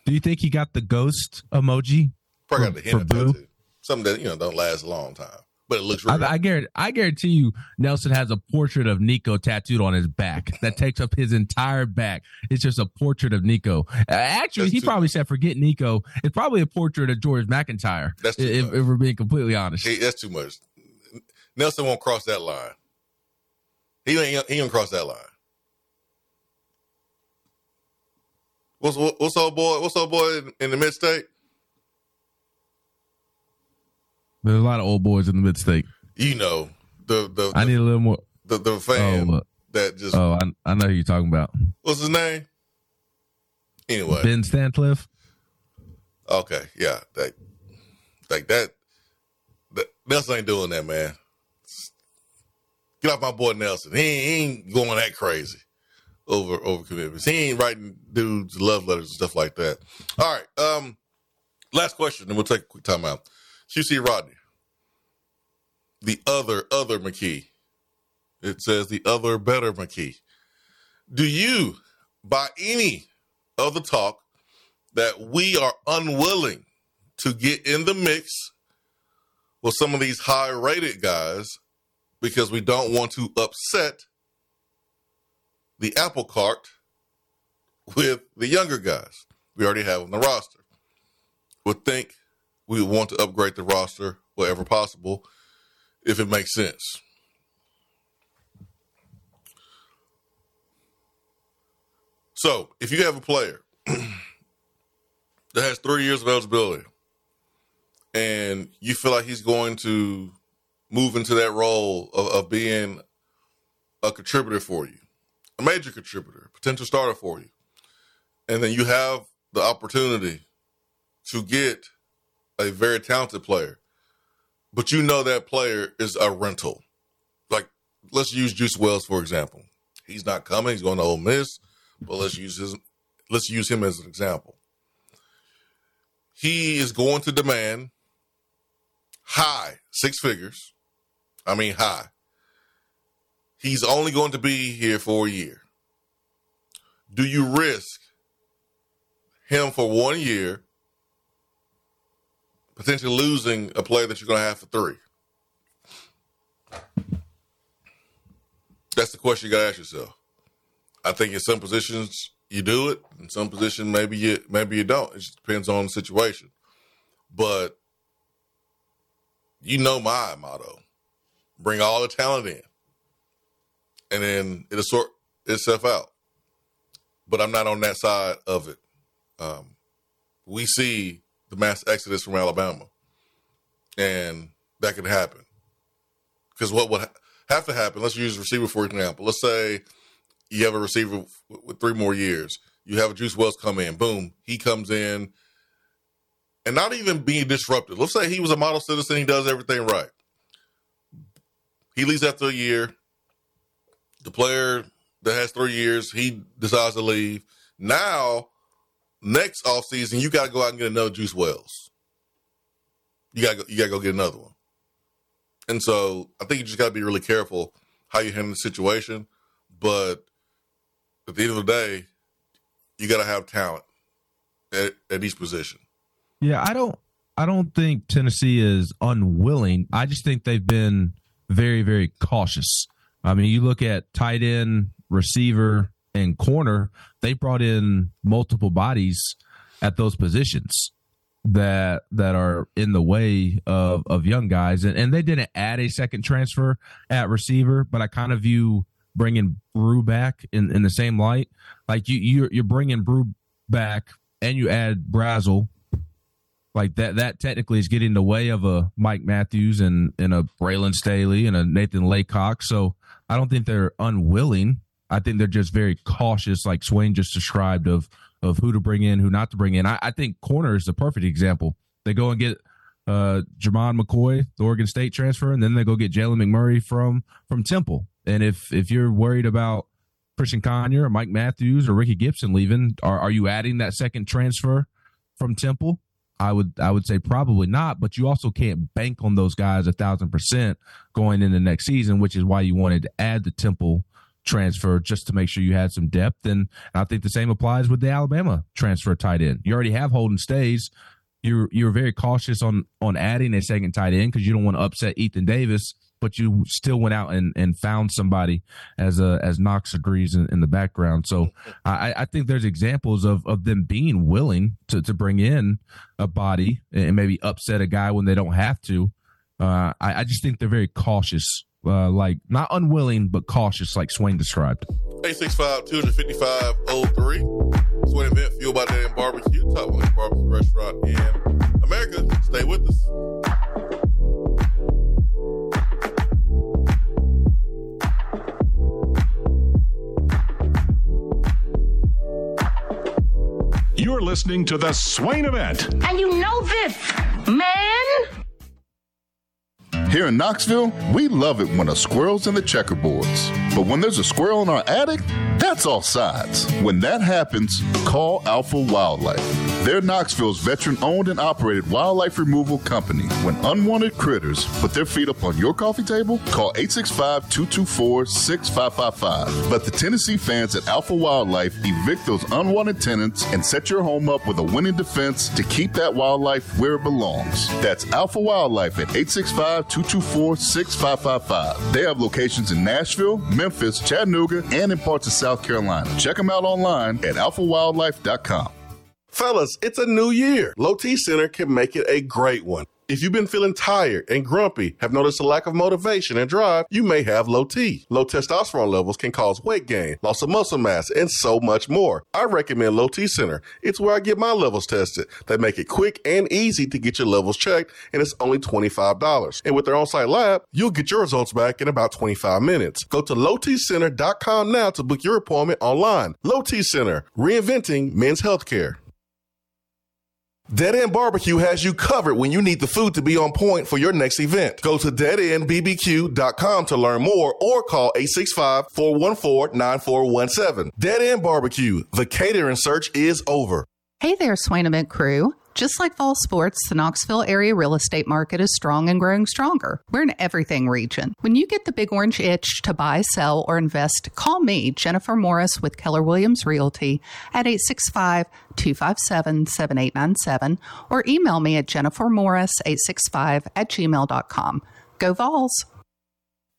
Do you think he got the ghost emoji? probably for- got the henna tattoo. Something that you know don't last a long time, but it looks real. I, I guarantee, I guarantee you, Nelson has a portrait of Nico tattooed on his back that takes up his entire back. It's just a portrait of Nico. Uh, actually, That's he probably said, "Forget Nico." It's probably a portrait of George MacIntyre. That's if, much. if we're being completely honest. Hey, that's too much. Nelson won't cross that line. He ain't he ain't cross that line. What's what, what's old boy? What's old boy in, in the mid state? There's a lot of old boys in the mid state. You know, The the, I need a little more. the the fan Oh, uh, that just oh, I, I know who you're talking about. what's his name? Anyway, Ben Stancliffe. okay, yeah, that like that. that Nelson ain't doing that, man. Get off my boy Nelson. He ain't, going that crazy over over commitments. He ain't writing dudes love letters and stuff like that. All right. Um, last question, and we'll take a quick time out. QC Rodney, the other other McKee. It says the other better McKee. Do you buy any of the talk that we are unwilling to get in the mix with some of these high rated guys because we don't want to upset the apple cart with the younger guys we already have on the roster. Would think we want to upgrade the roster wherever possible if it makes sense. So, if you have a player <clears throat> that has three years of eligibility and you feel like he's going to move into that role of, of being a contributor for you, a major contributor, potential starter for you, and then you have the opportunity to get a very talented player, but you know that player is a rental. Like, let's use Juice Wells for example. He's not coming. He's going to Ole Miss, but let's use his. Let's use him as an example. He is going to demand high six figures. I mean, high. He's only going to be here for a year. Do you risk him for one year, potentially losing a player that you're going to have for three? That's the question you got to ask yourself. I think in some positions you do it, in some positions maybe you maybe you don't. It just depends on the situation. But you know my motto: bring all the talent in, and then it'll sort itself out. But I'm not on that side of it. Um, we see the mass exodus from Alabama, and that could happen. Because what would ha- have to happen? Let's use receiver for example. Let's say you have a receiver with, with three more years. You have a Juice Wells come in. Boom, he comes in, and not even being disrupted. Let's say he was a model citizen. He does everything right. He leaves after a year. The player that has three years, he decides to leave. Now, next offseason, you got to go out and get another Juice Wells. You got you got to go get another one. And so, I think you just got to be really careful how you handle the situation. But at the end of the day, you got to have talent at, at each position. Yeah, I don't I don't think Tennessee is unwilling. I just think they've been very, very cautious. I mean, you look at tight end, receiver, and corner, they brought in multiple bodies at those positions that that are in the way of of young guys and, and they didn't add a second transfer at receiver but i kind of view bringing Bru back in, in the same light like you you're, you're bringing Bru back and you add Brazzell like that that technically is getting in the way of a Mike Matthews and, and a Braylon Staley and a Nathan Leacock. So I don't think they're unwilling. I think they're just very cautious, like Swain just described, of of who to bring in, who not to bring in. I, I think corner is the perfect example. They go and get uh Jermod McCoy, the Oregon State transfer, and then they go get Jalen McMurray from from Temple. And if if you're worried about Christian Conyer or Mike Matthews or Rickey Gibson leaving, are are you adding that second transfer from Temple? I would I would say probably not, but you also can't bank on those guys a thousand percent going into next season, which is why you wanted to add the Temple transfer just to make sure you had some depth. And I think the same applies with the Alabama transfer tight end. You already have Holden Staes. You're you're very cautious on on adding a second tight end because you don't want to upset Ethan Davis, but you still went out and, and found somebody as a as Knox agrees in, in the background. So I, I think there's examples of of them being willing to to bring in a body and maybe upset a guy when they don't have to. Uh, I, I just think they're very cautious, uh, like not unwilling but cautious, like Swain described. 865-255-03. Swain event fueled by the barbecue, top one barbecue restaurant in America. Stay with us. You're listening to the Swain event. And you know this, man. Here in Knoxville, we love it when a squirrel's in the checkerboards. But when there's a squirrel in our attic, that's all sides. When that happens, call Alpha Wildlife. They're Knoxville's veteran owned and operated wildlife removal company. When unwanted critters put their feet up on your coffee table, call 865 224 6555. Let the Tennessee fans at Alpha Wildlife evict those unwanted tenants and set your home up with a winning defense to keep that wildlife where it belongs. That's Alpha Wildlife at 865 224 6555. They have locations in Nashville, Memphis, Chattanooga, and in parts of South Carolina. Check them out online at alphawildlife.com. Fellas, it's a new year. Low T Center can make it a great one. If you've been feeling tired and grumpy, have noticed a lack of motivation and drive, you may have low T. Low testosterone levels can cause weight gain, loss of muscle mass, and so much more. I recommend Low T Center. It's where I get my levels tested. They make it quick and easy to get your levels checked, and it's only $25. And with their on-site lab, you'll get your results back in about 25 minutes. Go to lowtcenter.com now to book your appointment online. Low T Center, reinventing men's healthcare. Dead End Barbecue has you covered when you need the food to be on point for your next event. Go to deadendbbq.com to learn more or call 865-414-9417. Dead End Barbecue, the catering search is over. Hey there, Swain Event crew. Just like fall sports, the Knoxville area real estate market is strong and growing stronger. We're an everything region. When you get the big orange itch to buy, sell, or invest, call me, Jennifer Morris with Keller Williams Realty at 865 257 7897 or email me at jennifermorris865 at gmail.com. Go Vols!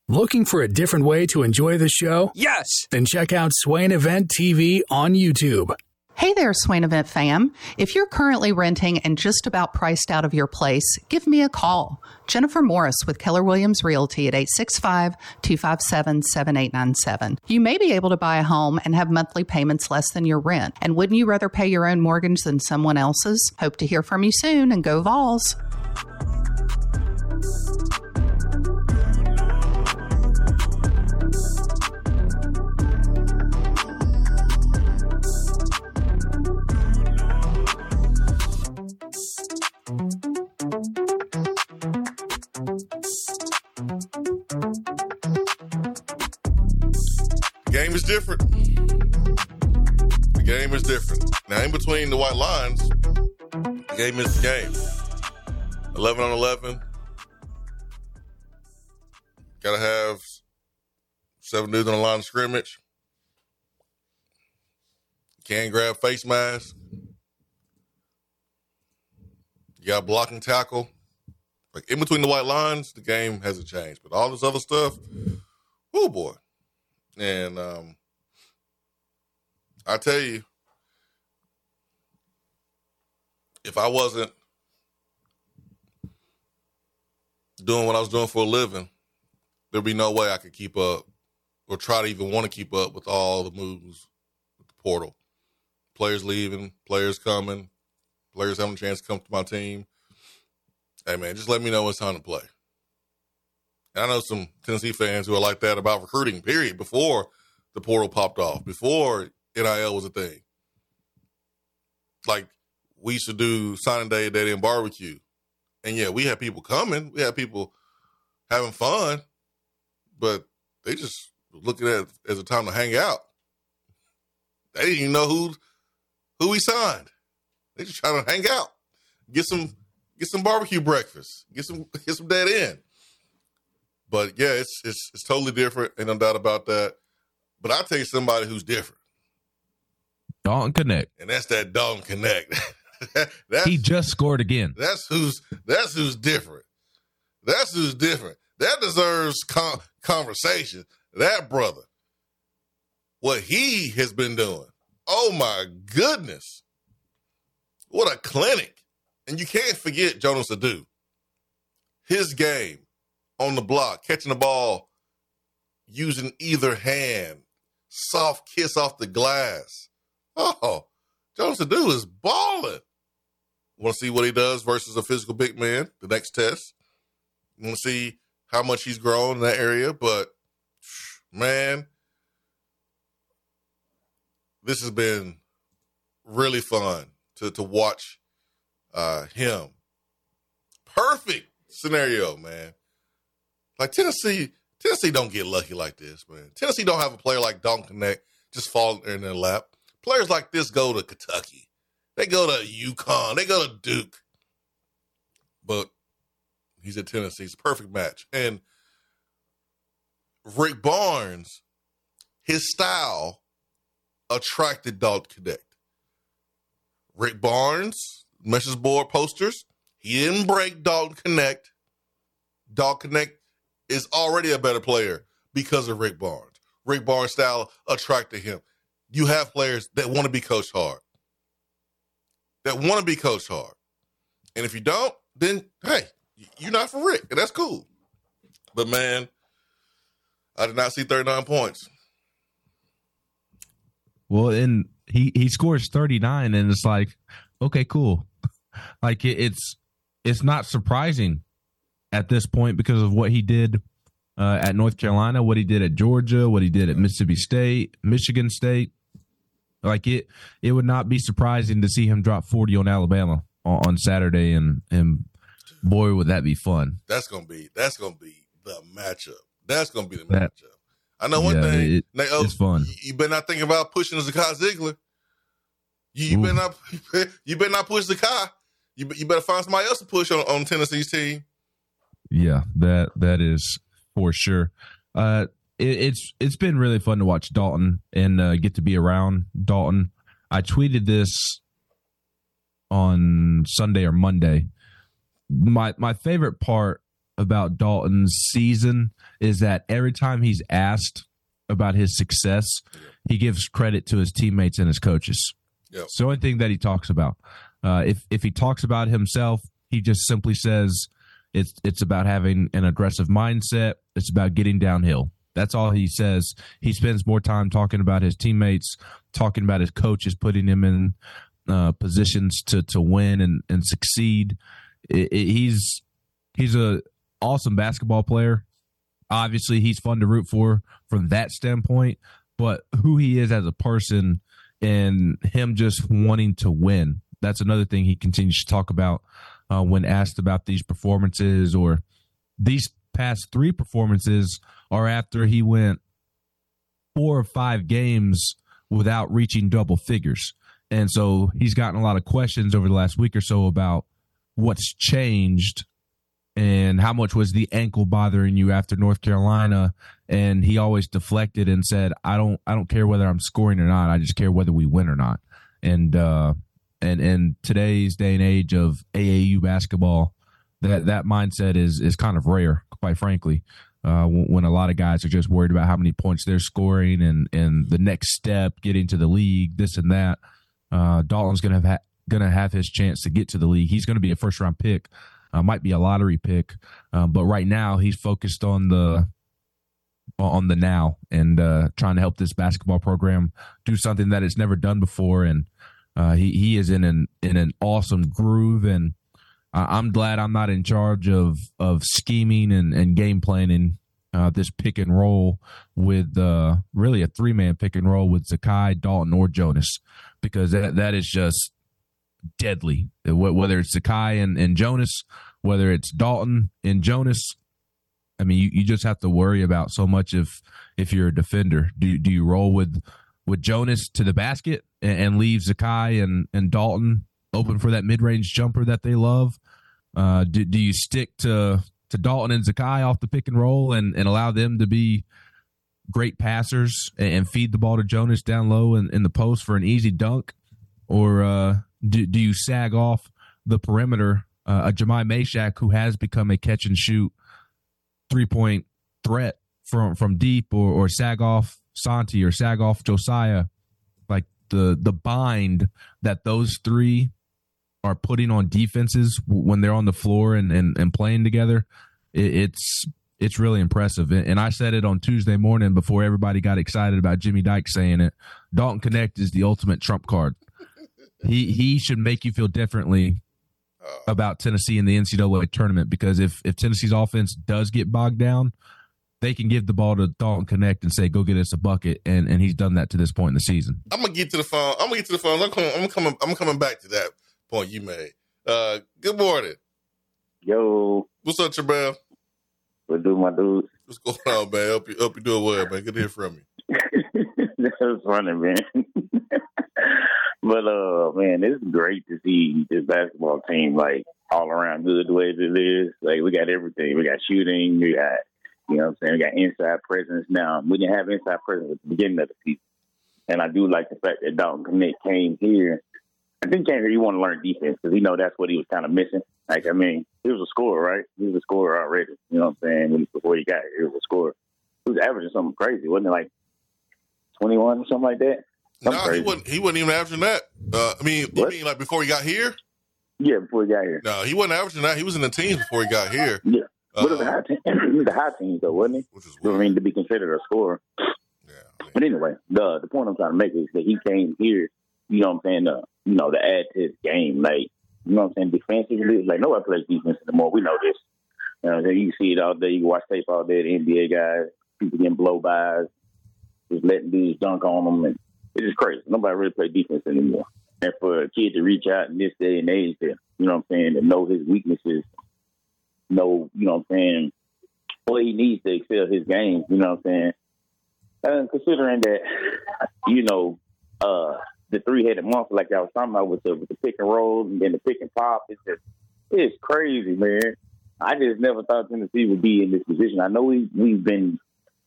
Looking for a different way to enjoy the show? Yes! Then check out Swain Event TV on YouTube. Hey there, Swain Event fam. If you're currently renting and just about priced out of your place, give me a call. Jennifer Morris with Keller Williams Realty at 865 257 7897. You may be able to buy a home and have monthly payments less than your rent. And wouldn't you rather pay your own mortgage than someone else's? Hope to hear from you soon and go Vols. The game is different. The game is different. Now, in between the white lines, the game is the game. 11 on 11. Got to have seven dudes on the line of scrimmage. Can't grab face mask. You got blocking tackle. Like in between the white lines, the game hasn't changed. But all this other stuff, oh boy. And um, I tell you, if I wasn't doing what I was doing for a living, there'd be no way I could keep up or try to even want to keep up with all the moves with the portal. Players leaving, players coming, players having a chance to come to my team. Hey man, just let me know it's time to play. And I know some Tennessee fans who are like that about recruiting, period, before the portal popped off, before NIL was a thing. Like we used to do signing day, day in barbecue. And yeah, we had people coming, we had people having fun, but they just looking at it as a time to hang out. They didn't even know who who we signed. They just trying to hang out, get some get some barbecue breakfast, get some <laughs> get some Dead End. But yeah, it's it's it's totally different, ain't no doubt about that. But I'll tell you somebody who's different, Dalton Knecht. and that's that Dalton Knecht. <laughs> that's, He just scored again. that's who's that's who's different. That's who's different. That deserves con- conversation. That brother, what he has been doing. Oh my goodness, what a clinic! And you can't forget Jonas Aidoo. His game on the block, catching the ball, using either hand, soft kiss off the glass. Oh, Jonas Aidoo is balling. Want to see what he does versus a physical big man? The next test. Want to see how much he's grown in that area, but man, this has been really fun to to watch uh, him. Perfect scenario, man. Like Tennessee, Tennessee don't get lucky like this, man. Tennessee don't have a player like Dalton Knecht just falling in their lap. Players like this go to Kentucky. They go to UConn. They go to Duke. But he's at Tennessee. It's a perfect match. And Rick Barnes, his style attracted Dalton Knecht. Rick Barnes, message board posters, he didn't break Dalton Knecht. Dalton Knecht is already a better player because of Rick Barnes. Rick Barnes' style attracted him. You have players that want to be coached hard, that want to be coached hard. And if you don't, then hey, you're not for Rick, and that's cool. But man, I did not see 39 points. Well, and he he scores 39 and it's like, okay, cool. like it, it's it's not surprising at this point because of what he did uh, at North Carolina, what he did at Georgia, what he did at Mississippi State, Michigan State. Like it, it would not be surprising to see him drop 40 on Alabama on, on Saturday, and and boy, would that be fun. That's gonna be that's gonna be the matchup. That's gonna be the That- matchup. I know one Yeah, thing. it- They- oh, it's fun. You, you better not think about pushing Zakai Zeigler. You, you better not. <laughs> You better not push Zakai. You, you better find somebody else to push on, on Tennessee's team. Yeah, that that is for sure. Uh, it, it's it's been really fun to watch Dalton and uh, get to be around Dalton. I tweeted this on Sunday or Monday. My my favorite part about Dalton's season is that every time he's asked about his success, he gives credit to his teammates and his coaches. Yep. It's the only thing that he talks about. Uh, if if he talks about himself, he just simply says it's it's about having an aggressive mindset. It's about getting downhill. That's all he says. He spends more time talking about his teammates, talking about his coaches, putting him in uh, positions to to win and and succeed. It, it, he's he's a awesome basketball player. Obviously, he's fun to root for from that standpoint. But who he is as a person and him just wanting to win. That's another thing he continues to talk about uh, when asked about these performances or these past three performances are after he went four or five games without reaching double figures. And so he's gotten a lot of questions over the last week or so about what's changed and how much was the ankle bothering you after North Carolina? And he always deflected and said I don't I don't care whether I'm scoring or not. I just care whether we win or not. And uh and in today's day and age of AAU basketball that that mindset is is kind of rare quite frankly uh when, a lot of guys are just worried about how many points they're scoring and and the next step getting to the league this and that. Uh Dalton's to have ha- to have his chance to get to the league. He's to be a first round pick uh, might be a lottery pick, um, but right now he's focused on the on the now and uh, trying to help this basketball program do something that it's never done before. And uh, he he is in an in an awesome groove, and I'm glad I'm not in charge of of scheming and, and game planning. Uh, this pick and roll with uh, really a three man pick and roll with Zakai, Dalton, or Jonas, because that, that is just deadly. Whether it's Zakai and, and Jonas, whether it's Dalton and Jonas, I mean, you, you just have to worry about so much if if you're a defender. Do do you roll with with Jonas to the basket and, and leave Zakai and and Dalton open for that mid range jumper that they love? Uh, do do you stick to to Dalton and Zakai off the pick and roll and and allow them to be great passers and, and feed the ball to Jonas down low in, in the post for an easy dunk, or uh, do do you sag off the perimeter? Uh, a Jahmai Mashack who has become a catch and shoot three point threat from from deep, or or sag off Santi or sag off Josiah, like the the bind that those three are putting on defenses when they're on the floor and and, and playing together, it, it's it's really impressive. And, and I said it on Tuesday morning before everybody got excited about Jimmy Dyke saying it. Dalton Knecht is the ultimate trump card. He he should make you feel differently about Tennessee in the NCAA tournament because if if Tennessee's offense does get bogged down, they can give the ball to Dalton Knecht and say, "Go get us a bucket," and and he's done that to this point in the season. I'm gonna get to the phone. I'm gonna get to the phone. I'm coming. I'm coming. I'm coming back to that point you made. Uh, good morning. Yo, what's up, Tremel? What do my dudes? What's going on, man? Hope you hope you doing well, man. Good to hear from you. <laughs> that was funny, man. <laughs> but uh, man, it's great to see this basketball team like all around good the way it is. Like we got everything. We got shooting. We got you know what I'm saying. We got inside presence now. We didn't have inside presence at the beginning of the season, and I do like the fact that Dalton Knecht came here. I think came here. He wanted to learn defense because he know that's what he was kind of missing. Like I mean, he was a scorer, right? He was a scorer already. You know what I'm saying? Before he got here, he was a scorer. He was averaging something crazy, wasn't it? Like 21 or something like that. No, nah, he wasn't. He wasn't even averaging that. Uh, I mean, what? you mean like before he got here? Yeah, before he got here. No, he wasn't averaging that. He was in the teams before he got here. Yeah, uh, but the high team, <clears throat> the high teams though, wasn't he? Which is weird. I mean, to be considered a scorer. Yeah. But anyway, the the point I'm trying to make is that he came here. You know what I'm saying? Uh, you know, to add to his game, like you know what I'm saying, defensively. Like nobody plays defense anymore. We know this. You know, you see it all day. You can watch tape all day. The NBA guys, people getting blow bys, just letting dudes dunk on them, and it's just crazy. Nobody really play defense anymore. And for a kid to reach out in this day and age, to you know what I'm saying, to know his weaknesses, know you know what I'm saying, what he needs to excel his game. You know what I'm saying. And considering that, you know, uh, the three headed monster like I was talking about with the with the pick and roll and then the pick and pop, it's just it's crazy, man. I just never thought Tennessee would be in this position. I know we we've been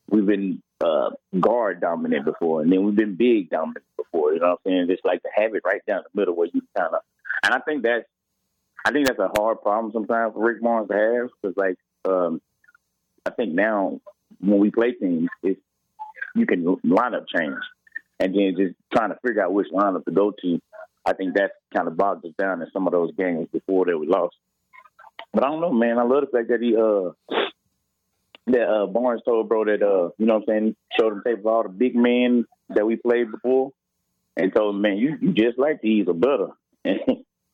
we've been uh, guard dominant before, and then we've been big dominant before. You know what I'm saying? Just like to have it right down the middle where you kind of, and I think that's, I think that's a hard problem sometimes for Rick Barnes to have because like, um, I think now when we play teams, it's you can lineup change, and then just trying to figure out which lineup to go to. I think that kind of bogged us down in some of those games before that we lost. But I don't know, man. I love the fact that he uh that uh, Barnes told bro that uh, you know what I'm saying, showed him tape of all the big men that we played before, and told him, man, you, you just like these or better.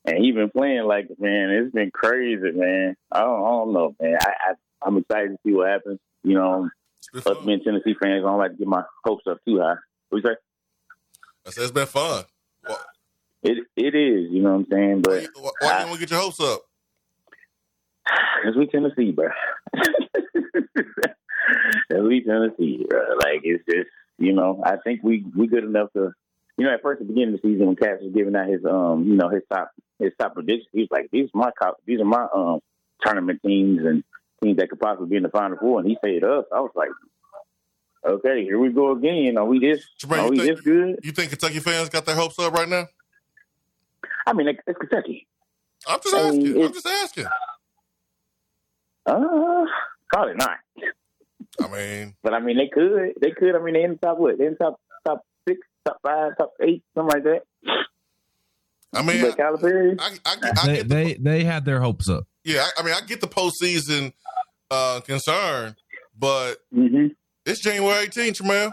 And, he been playing like man, it's been crazy, man. I don't, I don't know, man. I, I I'm excited to see what happens. You know, us being Tennessee fans, I don't like to get my hopes up too high. What you say? I said it's been fun. It it is, you know what I'm saying. But why, why I, you want to get your hopes up? <sighs> Cause we Tennessee, bro. <laughs> we Tennessee, bro. Like it's just you know, I think we we good enough to you know, at first at the beginning of the season when Cass was giving out his um, you know, his top his top predictions, he was like, These are my these are my um tournament teams and teams that could possibly be in the final four and he said us. I was like, Okay, here we go again. Are we this are we think, this good? You think Kentucky fans got their hopes up right now? I mean it's Kentucky. I'm just asking. I'm just asking. Uh probably not. I mean, but I mean, they could, they could. I mean, they in the top what? They in the top top six, top five, top eight, something like that. I mean, but Calipari, I, I, I, they, the, they they had their hopes up. Yeah, I, mean, I get the postseason uh, concern, but mm-hmm. it's January 18th, man.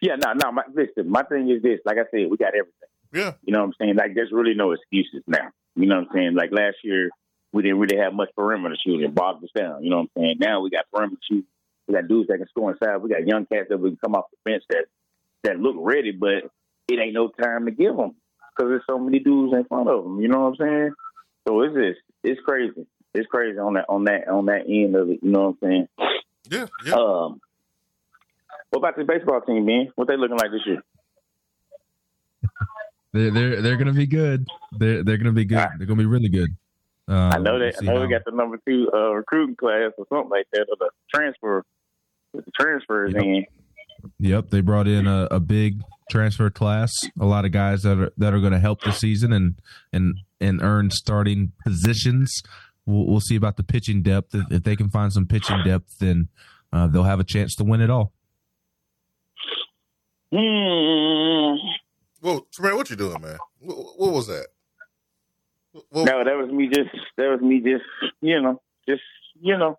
Yeah, no, no. My, listen, my thing is this. Like I said, we got everything. Yeah, you know what I'm saying. Like, there's really no excuses now. You know what I'm saying. Like last year, we didn't really have much perimeter shooting. Bogged us down. You know what I'm saying. Now we got perimeter shooting we got dudes that can score inside. We got young cats that we can come off the bench that that look ready, but it ain't no time to give them because there's so many dudes in front of them. You know what I'm saying? So it's just it's crazy. It's crazy on that on that on that end of it. You know what I'm saying? Yeah. yeah. Um. What about the baseball team, man? What they looking like this year? They're they're they're gonna be good. They're they're gonna be good. They're gonna be really good. Um, I know that. I know we got the number two uh, recruiting class or something like that, or the transfer, the transfers yep. in. Yep, they brought in a, a, big transfer class. A lot of guys that are that are going to help the season and and and earn starting positions. We'll, we'll see about the pitching depth. If, if, they can find some pitching depth, then uh, they'll have a chance to win it all. Hmm. Well, Tremaine, what you doing, man? What, what was that? Well, no, that was me just that was me just you know just you know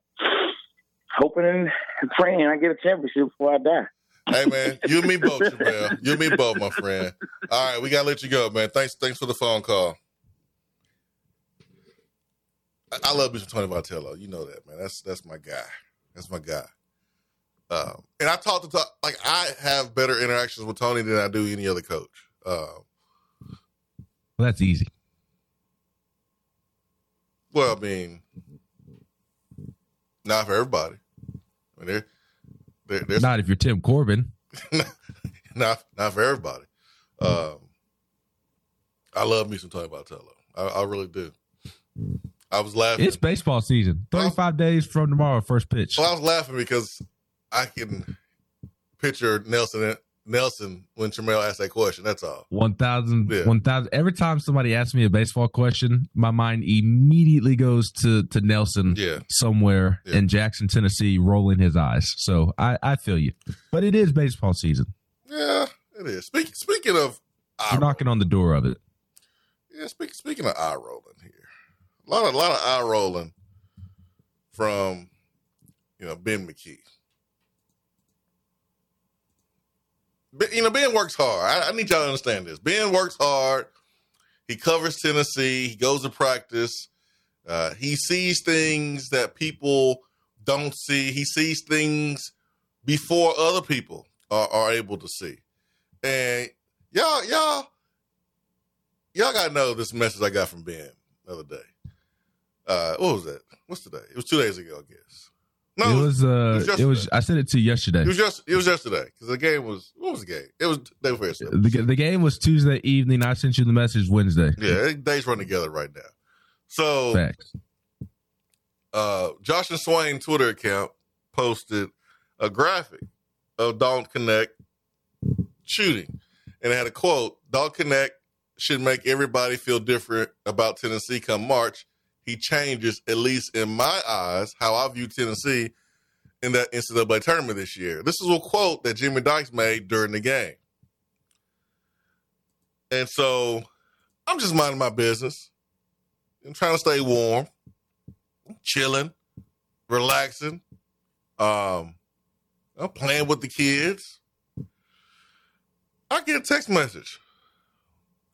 hoping and praying I get a championship before I die. Hey man, you and me both, <laughs> Jamel. You and me both, my friend. All right, we gotta let you go, man. Thanks, thanks for the phone call. I, I love Mr. Tony Vitello. You know that, man. That's that's my guy. That's my guy. Uh, and I talk to talk, like I have better interactions with Tony than I do any other coach. Uh, well, that's easy. Well, I mean, not for everybody. I mean, they're, they're, not if you're Tim Corbin. <laughs> not not for everybody. Um, I love me some Tony Vitello. I, I really do. I was laughing. It's baseball season. Thirty-five days from tomorrow, first pitch. Well, I was laughing because I can picture Nelson Nelson when Tramel asked that question. That's all. 1,000. Yeah. 1,000. Every time somebody asks me a baseball question, my mind immediately goes to, to Nelson yeah. somewhere yeah. in Jackson, Tennessee, rolling his eyes. So I, I feel you. But it is baseball season. Yeah, it is. Speak, speaking of. You're knocking on the door of it. Yeah, speak, speaking of eye rolling here. A lot of, a lot of eye rolling from, you know, Ben McKee. You know, Ben works hard. I, I, need y'all to understand this. Ben works hard. He covers Tennessee. He goes to practice. Uh, he sees things that people don't see. He sees things before other people are, are able to see. And y'all, y'all, y'all gotta know this message I got from Ben the other day. Uh, what was that? What's today? It was two days ago, I guess. No, it was. Uh, it was, it was. I sent it to you yesterday. It was just. It was yesterday because the game was. What was the game? It was day before yesterday. The, the game was Tuesday evening. I sent you the message Wednesday. Yeah, days run together right now. So, Facts. Uh, Josh and Swain Twitter account posted a graphic of Dalton Knecht shooting, and it had a quote: "Dalton Knecht should make everybody feel different about Tennessee come March." He changes, at least in my eyes, how I view Tennessee in that NCAA tournament this year. This is a quote that Jimmy Dykes made during the game. And so I'm just minding my business. I'm trying to stay warm, chilling, relaxing, um, I'm playing with the kids. I get a text message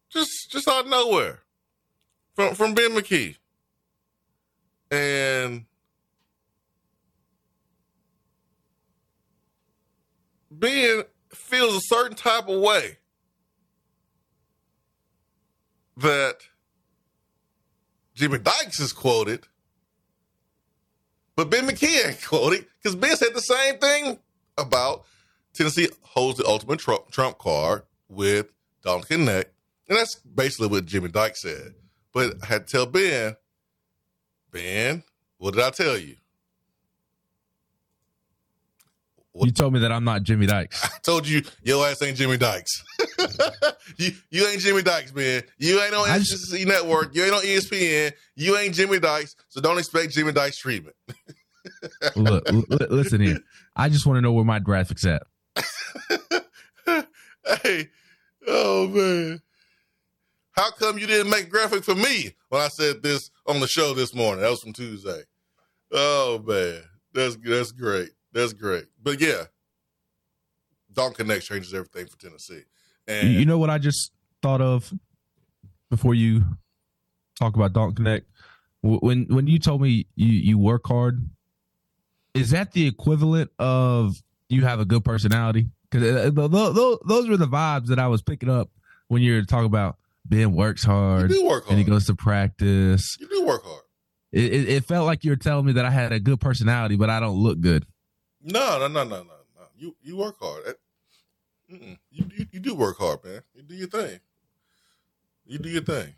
just just out of nowhere from from Ben McKee and Ben feels a certain type of way that Jimmy Dykes is quoted, but Ben McKee ain't <laughs> quoted because Ben said the same thing about Tennessee holds the ultimate trump, trump card with Dalton Knecht. And that's basically what Jimmy Dykes said. But I had to tell Ben, Ben, what did I tell you? What? You told me that I'm not Jimmy Dykes. <laughs> I told you your ass ain't Jimmy Dykes. <laughs> you you ain't Jimmy Dykes, man. You ain't on SEC Network. You ain't on ESPN. You ain't Jimmy Dykes. So don't expect Jimmy Dykes treatment. Look, l- listen here. I just want to know where my graphics at. <laughs> hey, oh man. How come you didn't make graphic for me when I said this on the show this morning? That was from Tuesday. Oh man, that's that's great. That's great. But yeah, Dalton Knecht changes everything for Tennessee. And you know what I just thought of before you talk about Dalton Knecht? When when you told me you you work hard, is that the equivalent of you have a good personality? Because uh, those were the vibes that I was picking up when you're talking about Ben works hard. You do work hard. And he goes to practice. You do work hard. It, it, it, felt like you were telling me that I had a good personality, but I don't look good. No, no, no, no, no, no. You you work hard. You, you, you do work hard, man. You do your thing. You do your thing.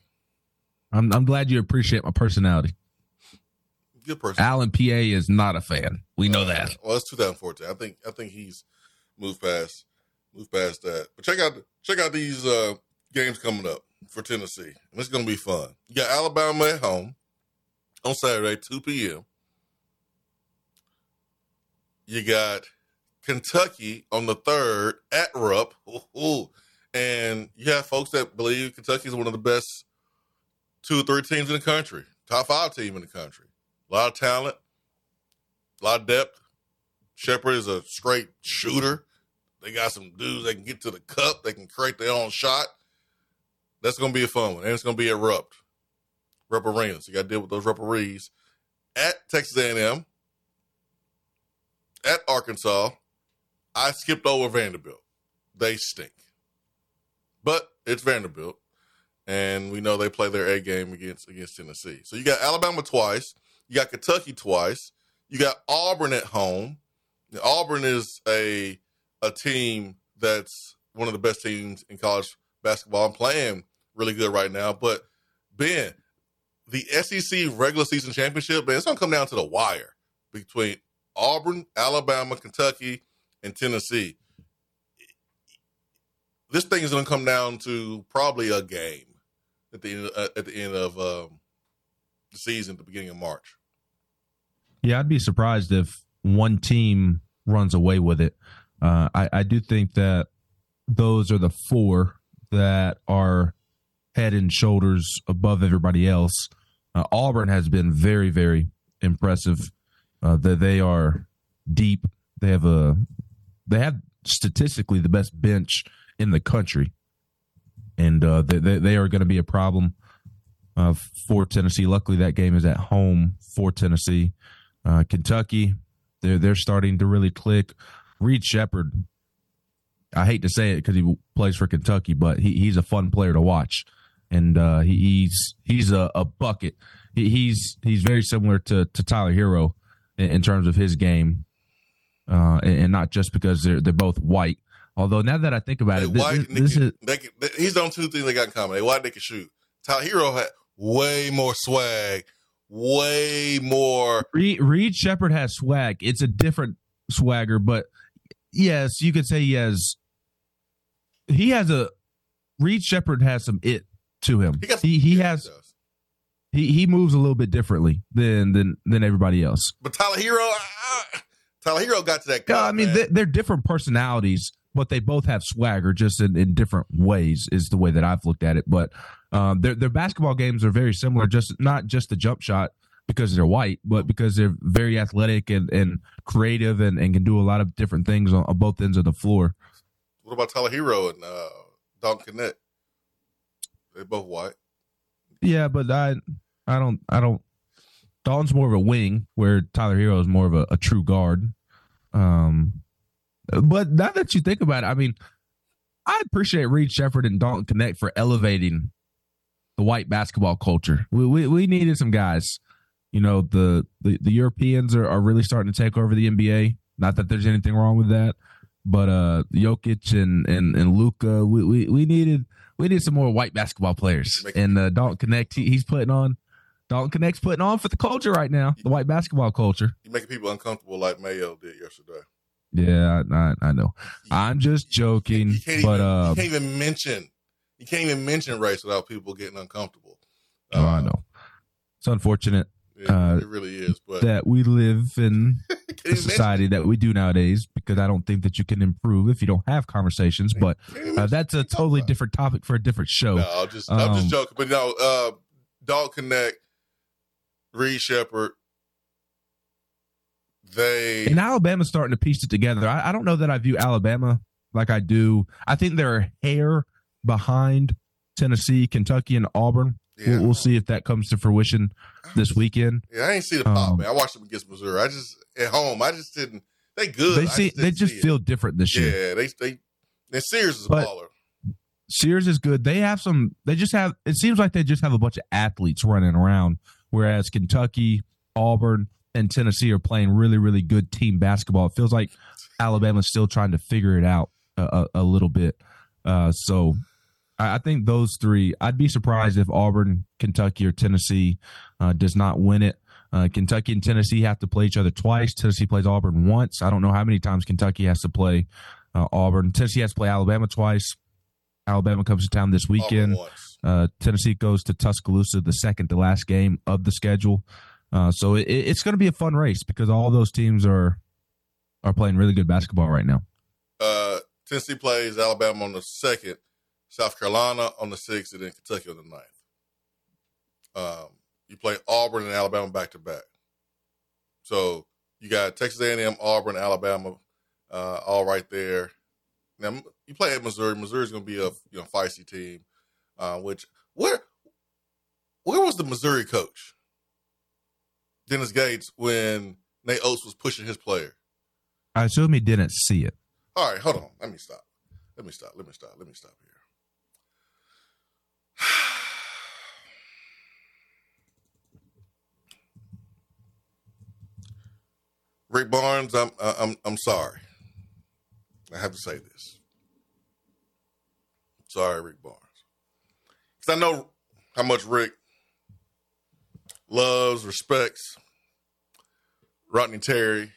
I'm I'm glad you appreciate my personality. Good person. Alan PA is not a fan. We know uh, that. Well, it's 2014. I think I think he's moved past moved past that. But check out check out these uh, games coming up for Tennessee. It's going to be fun. You got Alabama at home on Saturday, 2 p.m. You got Kentucky on the third at Rupp. Ooh, <laughs> ooh. And you have folks that believe Kentucky is one of the best two or three teams in the country, top five team in the country. A lot of talent, a lot of depth. Sheppard is a straight shooter. They got some dudes that can get to the cup. They can create their own shot. That's to be a fun one, and it's to be Rupp, Rupp you got to deal with those referees at Texas A&M, at Arkansas, I skipped over Vanderbilt. They stink. But it's Vanderbilt. And we know they play their A game against against Tennessee. So you got Alabama twice, you got Kentucky twice, you got Auburn at home. Auburn is a a team that's one of the best teams in college basketball I'm playing really good right now. But Ben, the SEC regular season championship, man, it's gonna come down to the wire between Auburn, Alabama, Kentucky, and Tennessee. This thing is gonna come down to probably a game at the end uh, at the end of um, the season, the beginning of March. Yeah, I'd be surprised if one team runs away with it. Uh, I, I do think that those are the four that are head and shoulders above everybody else. Uh, Auburn has been very, very impressive. Uh, that they are deep. They have a they have statistically the best bench in the country, and uh, they, they, are going to be a problem uh, for Tennessee. Luckily, that game is at home for Tennessee. Uh, Kentucky, they're they're starting to really click. Reed Sheppard, I hate to say it because he plays for Kentucky, but he, he's a fun player to watch, and uh, he, he's he's a, a bucket. He, he's he's very similar to to Tyler Herro in, in terms of his game, uh, and, and, not just because they're they're both white. Although now that I think about it, this, white, this can, is they can, they, he's on two things they got in common. They white, they can shoot. Tyler Herro had way more swag, way more. Reed, Reed Sheppard has swag. It's a different swagger, but yes, you could say he has. He has a. Reed Sheppard has some it to him. He he, he has. He he moves a little bit differently than than than everybody else. But Tyler Herro, uh, Tyler Herro got to that. Yeah, I mean, they, they're different personalities, but they both have swagger, just in, in different ways. Is the way that I've looked at it. But um, their their basketball games are very similar, just not just the jump shot because they're white, but because they're very athletic and, and creative and, and can do a lot of different things on, on both ends of the floor. What about Tyler Herro and uh, Dalton Knecht? They're both white. Yeah, but I I don't I don't Dalton's more of a wing where Tyler Herro is more of a, a true guard. Um but now that you think about it, I mean, I appreciate Reed Sheppard and Dalton Knecht for elevating the white basketball culture. We, we, we needed some guys. You know, the, the, the Europeans are, are really starting to take over the NBA. Not that there's anything wrong with that, but uh, Jokic and and and Luka, we, we we needed we need some more white basketball players. And uh, Dalton Knecht, he, he's putting on Dalton Knecht's putting on for the culture right now, the white basketball culture. You making people uncomfortable like Mayo did yesterday. Yeah, I, I know. I'm just joking, You can't, but even, uh, you can't even mention you can't even mention race without people getting uncomfortable. oh, I know. It's unfortunate. Uh, it really is. But that we live in <laughs> the society that we do nowadays because I don't think that you can improve if you don't have conversations. But uh, that's a totally different topic for a different show. no, I'm just I'm Um, just joking. But no, uh, Dalton Knecht, Reed Sheppard, they And Alabama's starting to piece it together. I, I don't know that I view Alabama like I do. I think they're a hair behind Tennessee, Kentucky, and Auburn. We'll, we'll see if that comes to fruition this weekend. yeah, I ain't see the pop, Um, man. I watched them against Missouri. I just at home. I just didn't. They good. They see just they just see it. feel different this year. Yeah, they they. And Sears is a But- baller. Sears is good. They have some. They just have. It seems like they just have a bunch of athletes running around, whereas Kentucky, Auburn, and Tennessee are playing really, really good team basketball. It feels like Alabama's still trying to figure it out a, a, a little bit. Uh, so I, think those three. I'd be surprised if Auburn, Kentucky, or Tennessee uh, does not win it. Uh, Kentucky and Tennessee have to play each other twice. Tennessee plays Auburn once. I don't know how many times Kentucky has to play uh, Auburn. Tennessee has to play Alabama twice. Alabama comes to town this weekend. Uh, Tennessee goes to Tuscaloosa, the second to last game of the schedule. Uh, so it, it's going to be a fun race because all those teams are are playing really good basketball right now. Uh, Tennessee plays Alabama on the second, South Carolina on the sixth, and then Kentucky on the ninth. Um, you play Auburn and Alabama back to back. So you got Texas A&M, Auburn, Alabama, uh, all right there. Now you play at Missouri. Missouri's going to be a you know feisty team. Uh, which where where was the Missouri coach, Dennis Gates, when Nate Oats was pushing his player? I assume he didn't see it. All right, hold on. Let me stop. Let me stop. Let me stop. Let me stop here. Rick Barnes, I'm I'm I'm sorry. I have to say this. Sorry, Rick Barnes. Because I know how much Rick loves, respects Rodney Terry,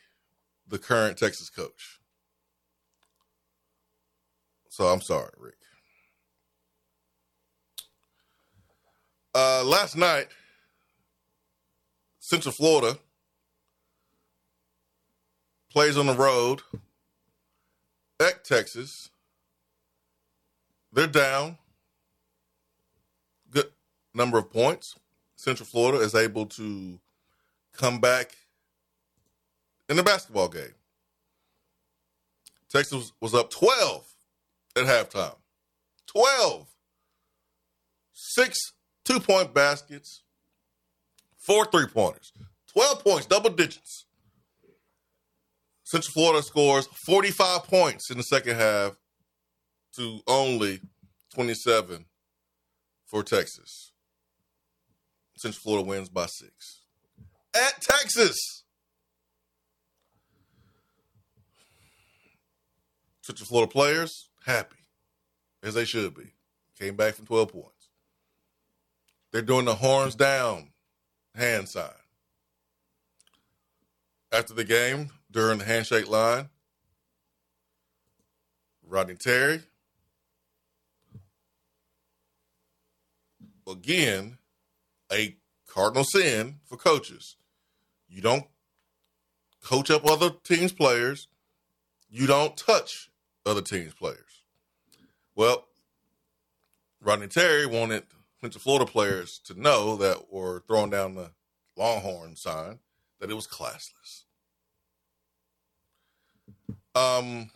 the current Texas coach. So I'm sorry, Rick. Uh, last night, Central Florida plays on the road at Texas. They're down. Good number of points. Central Florida is able to come back in the basketball game. Texas was up 12 at halftime. 12. Six two point baskets, four three pointers, 12 points, double digits. Central Florida scores 45 points in the second half to only 27 for Texas. Central Florida wins by six. At Texas. Central Florida players happy, as they should be. Came back from 12 points. They're doing the horns down hand sign. After the game, during the handshake line, Rodney Terry, again, a cardinal sin for coaches. You don't coach up other teams' players. You don't touch other teams' players. Well, Rodney Terry wanted Central Florida players to know that were throwing down the Longhorn sign that it was classless. Um,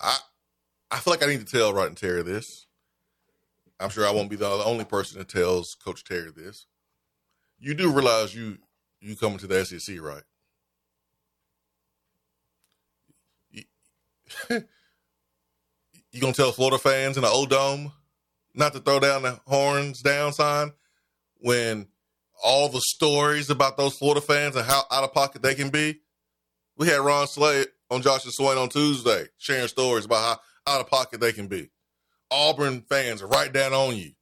I I feel like I need to tell Rodney Terry this. I'm sure I won't be the only person that tells Coach Terry this. You do realize you you coming to the SEC, right? <laughs> you gonna tell Florida fans in the O'Dome not to throw down the horns down sign when all the stories about those Florida fans and how out of pocket they can be? We had Ron Slade on Josh and Swain on Tuesday sharing stories about how out of pocket they can be. Auburn fans are right down on you.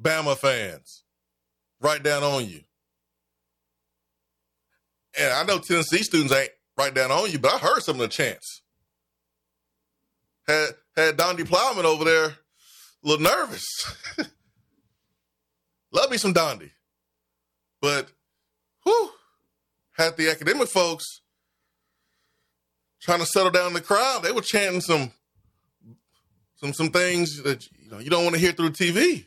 Bama fans, right down on you. And I know Tennessee students ain't right down on you, but I heard some of the chants. Had had Donde Plowman over there a little nervous. <laughs> Love me some Donde. But whew, had the academic folks trying to settle down the crowd. They were chanting some some some things that you know you don't want to hear through TV.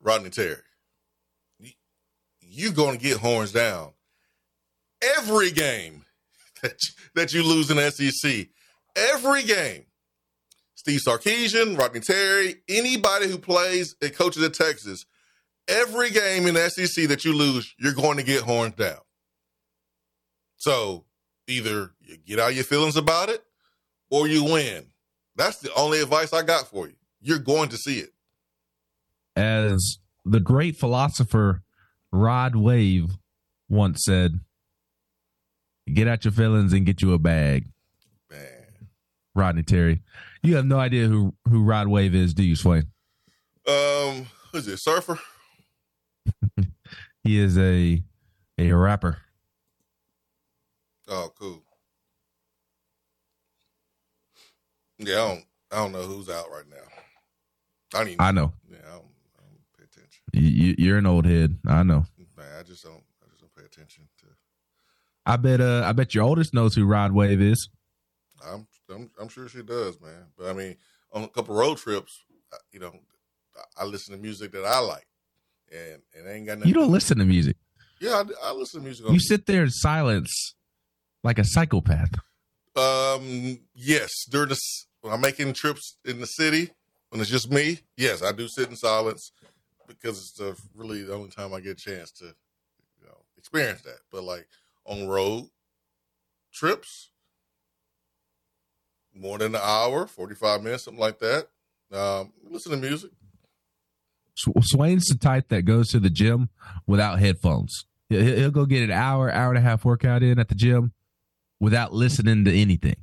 Rodney Terry, you, are going to get horns down every game <laughs> that you, that you lose in SEC. Every game. Steve Sarkisian, Rodney Terry, anybody who plays and coaches at Texas, every game in SEC that you lose, you're going to get horns down. So either you get out your feelings about it or you win. That's the only advice I got for you. You're going to see it. As the great philosopher Rod Wave once said, get out your feelings and get you a bag. Man. Rodney Terry. You have no idea who, who Rod Wave is, do you, Swain? Um, who's it, a surfer? <laughs> he is a a rapper. Oh, cool. Yeah, I don't, I don't know who's out right now. I don't even, I know. Yeah, I don't, I don't pay attention. You, you're an old head. I know. Man, I just don't. I just don't pay attention to. I bet. Uh, I bet your oldest knows who Rod Wave is. I'm, I'm, I'm sure she does, man. But I mean, on a couple road trips, you know, I listen to music that I like, and and ain't got nothing. You don't listen to music. Yeah, I, I listen to music. you sit there in silence like a psychopath. Um. Yes. During the when I'm making trips in the city, when it's just me, yes, I do sit in silence because it's the, really the only time I get a chance to, you know, experience that. But like on road, trips, more than an hour, 45 minutes, something like that. Um, listen to music. Swain's the type that goes to the gym without headphones. He'll go get an hour, hour and a half workout in at the gym without listening to anything.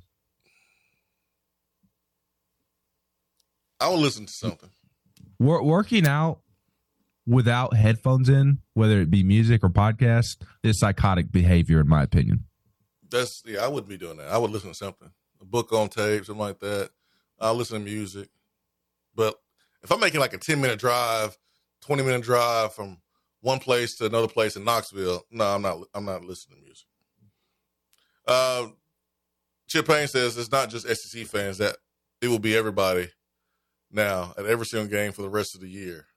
I will listen to something. working out without headphones in, whether it be music or podcast, is psychotic behavior, in my opinion. That's yeah, I wouldn't be doing that. I would listen to something, a book on tape, something like that. I'll listen to music. But if I'm making like a 10 minute drive, 20 minute drive from one place to another place in Knoxville, no, I'm not I'm not listening to music. Uh, Chip Payne says it's not just SEC fans that it will be everybody now at every single game for the rest of the year.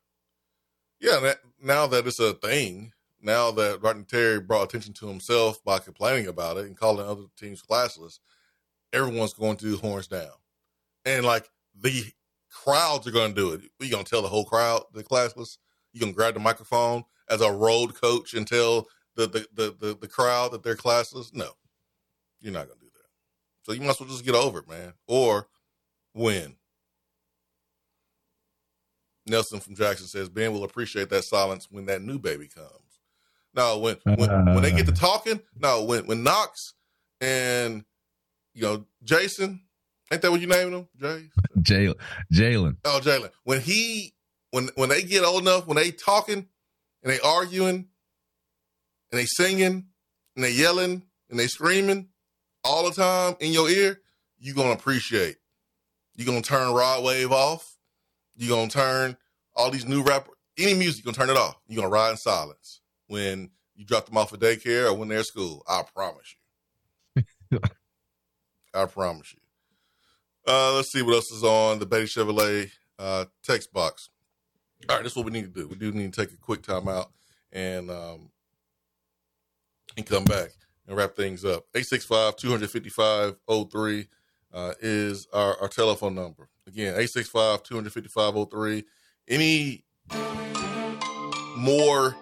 Yeah, that, now that it's a thing, now that Rodney Terry brought attention to himself by complaining about it and calling other teams classless, everyone's going to do horns down. And like the crowds are going to do it. You're going to tell the whole crowd the classless. You're going to grab the microphone as a road coach and tell the, the, the, the, the crowd that they're classless. No, you're not going to do that. So you might as well just get over it, man, or win. Nelson from Jackson says Ben will appreciate that silence when that new baby comes. No, when when, uh, when they get to talking, no, when when Knox and you know Jason, ain't that what you naming him? <laughs> Jay, Jalen, Jalen. Oh, Jalen. When he when when they get old enough, when they talking and they arguing and they singing and they yelling and they screaming all the time in your ear, you're gonna appreciate. You're gonna turn Rod Wave off you're gonna turn all these new rap any music, you're gonna turn it off. You're gonna ride in silence when you drop them off at daycare or when they're at school. I promise you. <laughs> I promise you. Uh, let's see what else is on the Beatty Chevrolet uh, text box. All right, this is what we need to do. We do need to take a quick time out and um, and come back and wrap things up. 865 255 03 uh, is our, our telephone number. Again, 865 255 03. Any more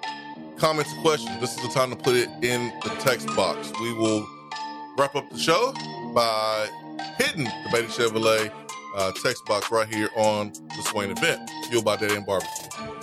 comments or questions, this is the time to put it in the text box. We will wrap up the show by hitting the Beatty Chevrolet uh, text box right here on the Swain event, fueled by Dead End Barbecue.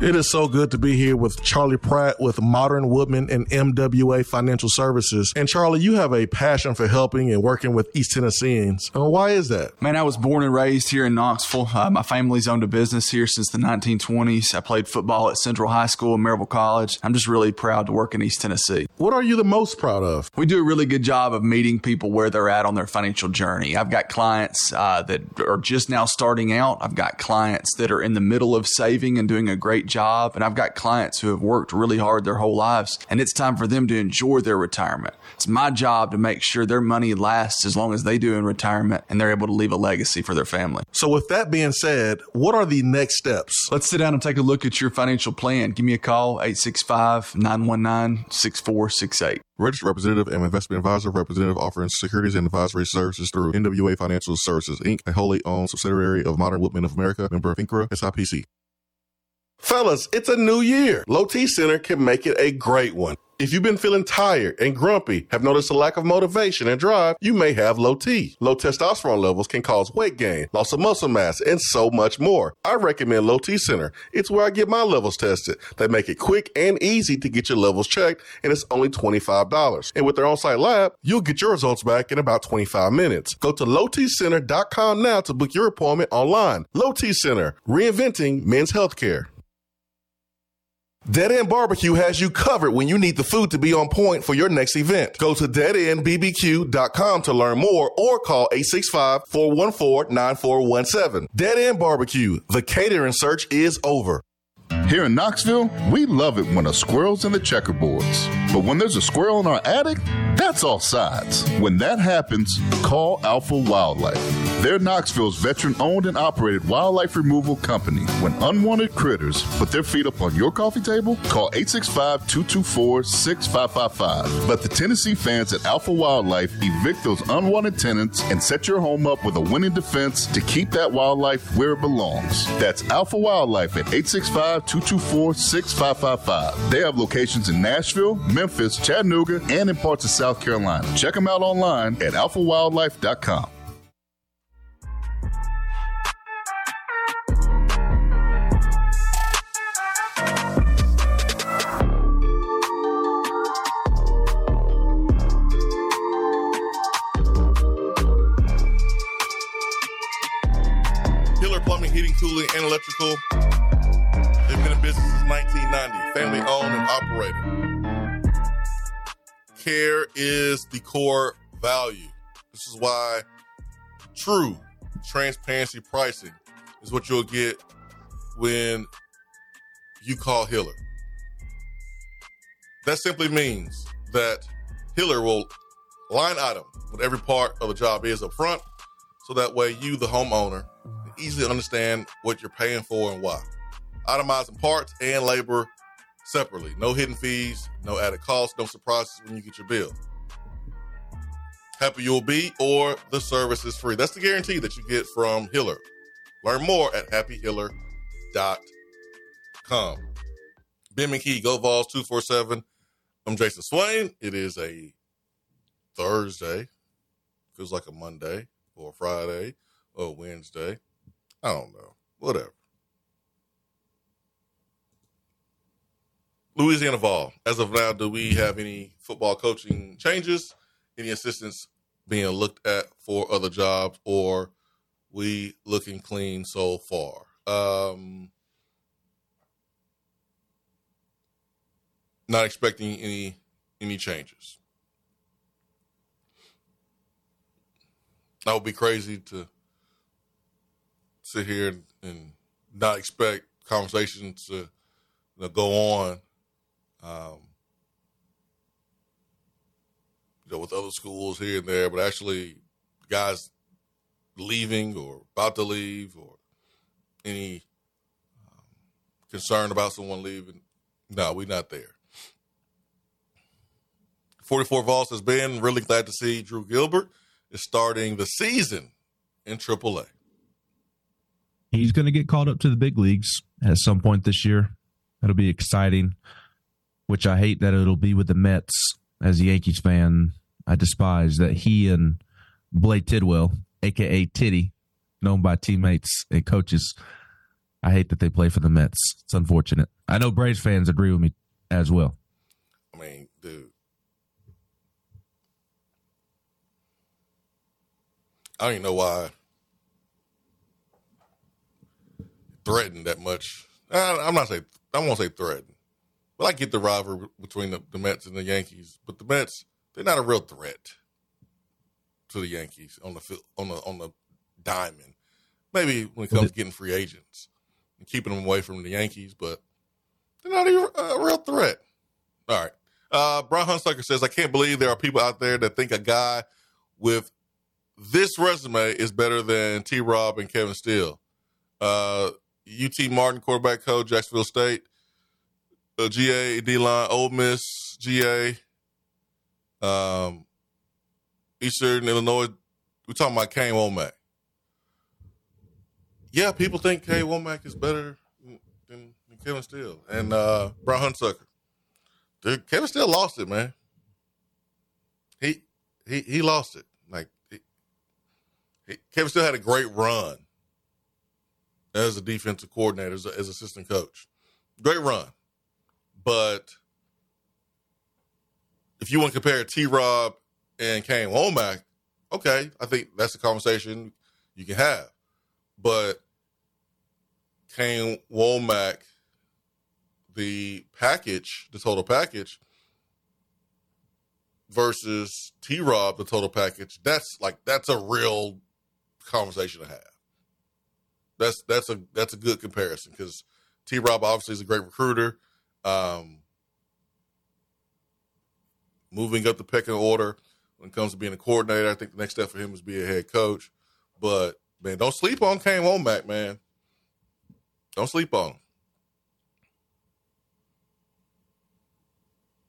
It is so good to be here with Charlie Pratt with Modern Woodmen and MWA Financial Services. And Charlie, you have a passion for helping and working with East Tennesseans. Why is that? Man, I was born and raised here in Knoxville. Uh, my family's owned a business here since the 1920s. I played football at Central High School and Maryville College. I'm just really proud to work in East Tennessee. What are you the most proud of? We do a really good job of meeting people where they're at on their financial journey. I've got clients uh, that are just now starting out. I've got clients that are in the middle of saving and doing a great job. And I've got clients who have worked really hard their whole lives, and it's time for them to enjoy their retirement. It's my job to make sure their money lasts as long as they do in retirement and they're able to leave a legacy for their family. So, with that being said, what are the next steps? Let's sit down and take a look at your financial plan. Give me a call, 865 919 6468. Registered representative and investment advisor representative offering securities and advisory services through MWA Financial Services, Inc., a wholly owned subsidiary of Modern Woodmen of America, member of FINRA, SIPC. Fellas, it's a new year. Low T Center can make it a great one. If you've been feeling tired and grumpy, have noticed a lack of motivation and drive, you may have low T. Low testosterone levels can cause weight gain, loss of muscle mass, and so much more. I recommend Low T Center. It's where I get my levels tested. They make it quick and easy to get your levels checked, and it's only $25. And with their on-site lab, you'll get your results back in about 25 minutes. Go to lowtcenter.com now to book your appointment online. Low T Center, reinventing men's healthcare. Dead End Barbecue has you covered when you need the food to be on point for your next event. Go to deadendbbq.com to learn more or call 865-414-9417. Dead End Barbecue. The catering search is over. Here in Knoxville, we love it when a squirrel's in the checkerboards. But when there's a squirrel in our attic, that's all sides. When that happens, call Alpha Wildlife. They're Knoxville's veteran owned and operated wildlife removal company. When unwanted critters put their feet up on your coffee table, call 865 224 6555. Let the Tennessee fans at Alpha Wildlife evict those unwanted tenants and set your home up with a winning defense to keep that wildlife where it belongs. That's Alpha Wildlife at 865 224 6555. They have locations in Nashville, Memphis, Chattanooga, and in parts of South Carolina. Check them out online at alphawildlife.com. Plumbing, Heating, Cooling, and Electrical. Business since 1990, family owned and operated. Care is the core value. This is why true transparency pricing is what you'll get when you call Hiller. That simply means that Hiller will line item what every part of the job is up front, so that way you, the homeowner, easily understand what you're paying for and why. Itemizing parts and labor separately. No hidden fees, no added costs, no surprises when you get your bill. Happy you'll be, or the service is free. That's the guarantee that you get from Hiller. Learn more at happyhiller.com. Ben McKee, GoVols247. I'm Jason Swain. It is a Thursday. Feels like a Monday or Friday or Wednesday. I don't know. Whatever. Louisiana Vol. As of now, do we have any football coaching changes? Any assistants being looked at for other jobs, or we looking clean so far? Um, not expecting any any changes. That would be crazy to sit here and, not expect conversations to know, go on um, you know, with other schools here and there, but actually guys leaving or about to leave or any um, concern about someone leaving. No, we're not there. 44 Vols has been really glad to see Drew Gilbert is starting the season in AAA. He's going to get called up to the big leagues at some point this year. That'll be exciting which I hate that it'll be with the Mets. As a Yankees fan, I despise that he and Blade Tidwell, aka Titty, known by teammates and coaches, I hate that they play for the Mets. It's unfortunate. I know Braves fans agree with me as well. I mean, dude. I don't even know why threatened that much. I'm not saying I won't say threatened. But I get the rivalry between the, the Mets and the Yankees. But the Mets, they're not a real threat to the Yankees on the on the on the diamond. Maybe when it comes to getting free agents and keeping them away from the Yankees, but they're not a, a real threat. All right. Uh, Brian Hunsucker says, I can't believe there are people out there that think a guy with this resume is better than T Rob and Kevin Steele. Uh, UT Martin, quarterback coach, Jacksonville State uh, GA, D line, Ole Miss, GA, um, Eastern Illinois. We're talking about Kane Wommack. Yeah, people think Kane Wommack is better than, than Kevin Steele and uh, Brian Hunsucker. Dude, Kevin Steele lost it, man. He he he lost it. Like he, he, Kevin Steele had a great run as a defensive coordinator, as, a, as assistant coach. Great run. But if you want to compare T Rob and Kane Wommack, okay, I think that's a conversation you can have. But Kane Wommack, the package, the total package, versus T Rob, the total package, that's like that's a real conversation to have. That's that's a that's a good comparison because T Rob obviously is a great recruiter. Um, moving up the pecking order when it comes to being a coordinator. I think the next step for him is be a head coach. But man, don't sleep on Kane Wommack, man. Don't sleep on him.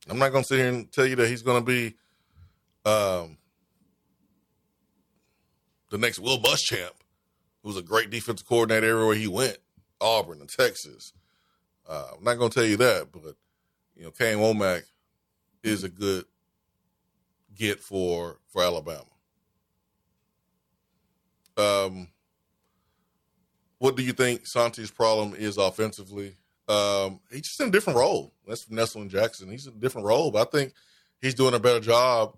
I'm not going to sit here and tell you that he's going to be um, the next Will Muschamp, who's a great defensive coordinator everywhere he went, Auburn and Texas. Uh, I'm not going to tell you that, but you know, Kane Wommack is a good get for for Alabama. Um, what do you think Santi's problem is offensively? Um, he's just in a different role. That's Nessel Jackson. He's in a different role, but I think he's doing a better job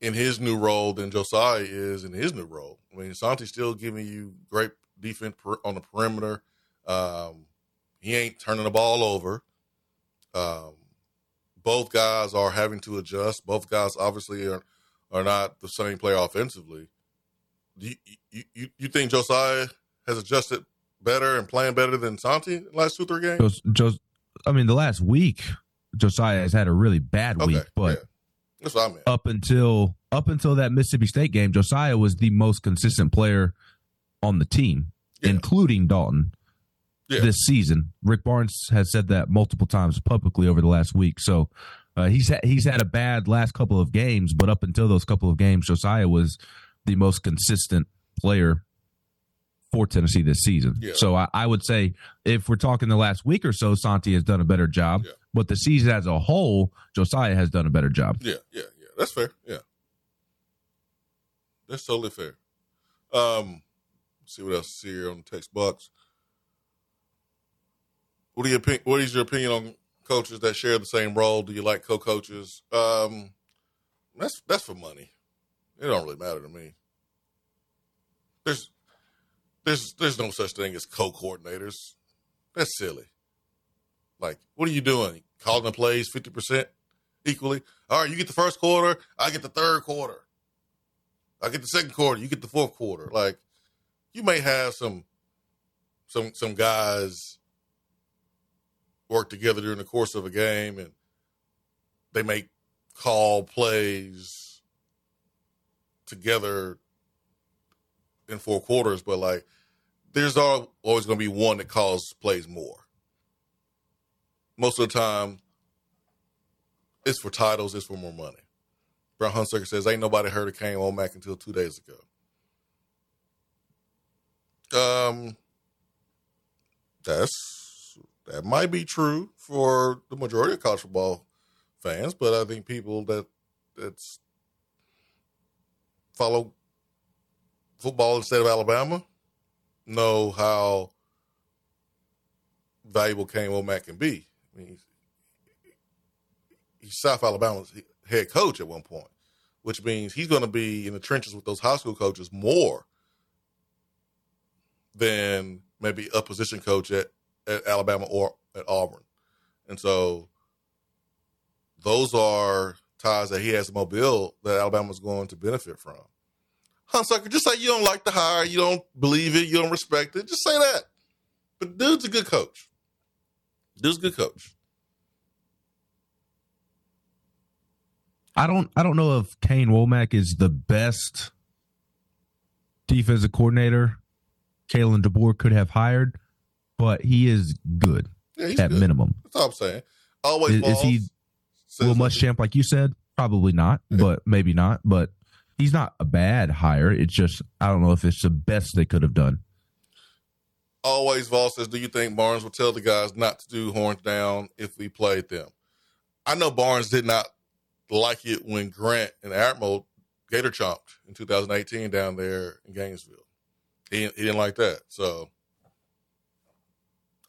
in his new role than Josiah is in his new role. I mean, Santi's still giving you great defense on the perimeter. Um, he ain't turning the ball over. Um, both guys are having to adjust. Both guys obviously are are not the same player offensively. Do you, you, you, you think Josiah has adjusted better and playing better than Santi in the last two three games? Jos, I mean, the last week Josiah has had a really bad week, but yeah. That's what I mean. Up until up until that Mississippi State game, Josiah was the most consistent player on the team, yeah. including Dalton. Yeah. This season, Rick Barnes has said that multiple times publicly over the last week. So uh, he's ha- he's had a bad last couple of games, but up until those couple of games, Josiah was the most consistent player for Tennessee this season. Yeah. So I, I, would say if we're talking the last week or so, Santi has done a better job. Yeah. But the season as a whole, Josiah has done a better job. Yeah, yeah, yeah. That's fair. Yeah. That's totally fair. Um see what else is here on the text box. What what is your opinion on coaches that share the same role? Do you like co-coaches? Um that's that's for money. It don't really matter to me. There's there's there's no such thing as co-coordinators. That's silly. Like, what are you doing? Calling the plays fifty percent equally? All right, you get the first quarter, I get the third quarter. I get the second quarter, you get the fourth quarter. Like, you may have some some some guys work together during the course of a game and they make call plays together in four quarters, but like there's always going to be one that calls plays more. Most of the time, it's for titles, it's for more money. Brown Hunsucker says, Ain't nobody heard of Kane Wommack until two days ago. Um, that's that might be true for the majority of college football fans, but I think people that that's follow football instead of Alabama know how valuable Kane Wommack can be. I mean, he's, he's South Alabama's head coach at one point, which means he's going to be in the trenches with those high school coaches more than maybe a position coach at, at Alabama or at Auburn. And so those are ties that he has to Mobile that Alabama's going to benefit from. Hunsucker, just say you don't like the hire, you don't believe it, you don't respect it. Just say that. But dude's a good coach. Dude's a good coach. I don't I don't know if Kane Wommack is the best defensive coordinator Kalen DeBoer could have hired, but he is good yeah, at good. minimum. That's all I'm saying. Always is, is he Will Muschamp like you said? Probably not, yeah. but maybe not. But he's not a bad hire. It's just I don't know if it's the best they could have done. Always Vol says, Do you think Barnes would tell the guys not to do horns down if we played them? I know Barnes did not like it when Grant and Admiral Gator chomped in 2018 down there in Gainesville. He, he didn't like that. So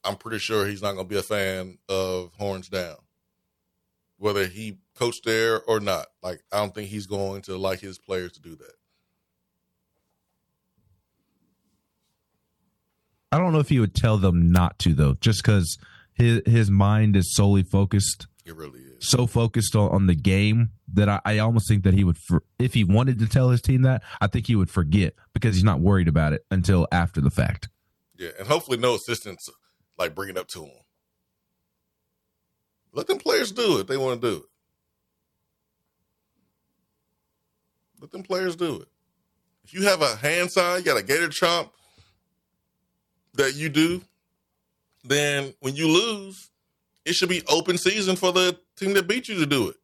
I'm pretty sure he's not going to be a fan of horns down, whether he coached there or not. Like, I don't think he's going to like his players to do that. I don't know if he would tell them not to though, just because his his mind is solely focused. It really is so focused on, on the game that I, I, almost think that he would, for, if he wanted to tell his team that, I think he would forget because he's not worried about it until after the fact. Yeah, and hopefully no assistants like bring it up to them. Let them players do it. They want to do it. Let them players do it. If you have a hand sign, you got a gator chomp that you do, then when you lose, it should be open season for the team that beat you to do it.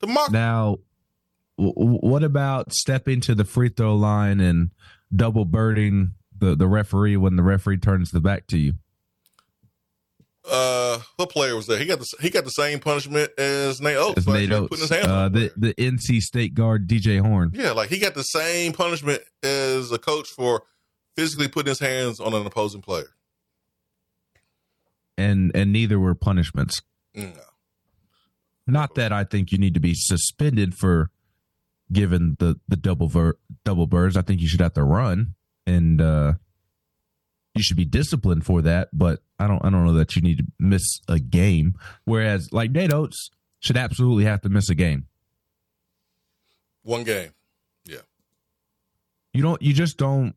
To mock. Now, w- what about stepping to the free throw line and double birding the, the referee when the referee turns the back to you? Uh, what player was that? He got the he got the same punishment as Nate Oats. As Nate Oats. putting his hands Uh, the the NC State guard DJ Horne. Yeah, like he got the same punishment as a coach for physically putting his hands on an opposing player. and and neither were punishments. No. Not that I think you need to be suspended for giving the the double ver- double birds. I think you should have to run and uh you should be disciplined for that, but I don't I don't know that you need to miss a game. Whereas like Nate Oats should absolutely have to miss a game. One game. Yeah. You don't you just don't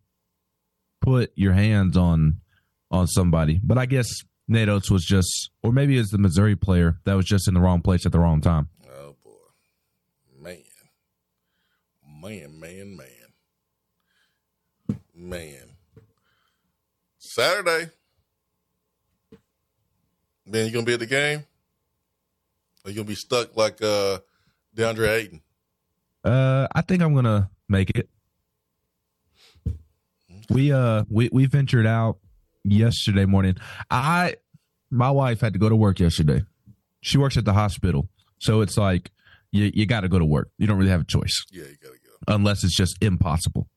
put your hands on on somebody. But I guess Nate Oats was just or maybe it's the Missouri player that was just in the wrong place at the wrong time. Oh boy. Man. Man, man, man. Man. Saturday. Man, you gonna be at the game? Or you gonna be stuck like uh DeAndre Ayton? Uh, I think I'm gonna make it. We uh we we ventured out yesterday morning. I my wife had to go to work yesterday. She works at the hospital, so it's like you you got to go to work. You don't really have a choice. Yeah, you gotta go. unless it's just impossible.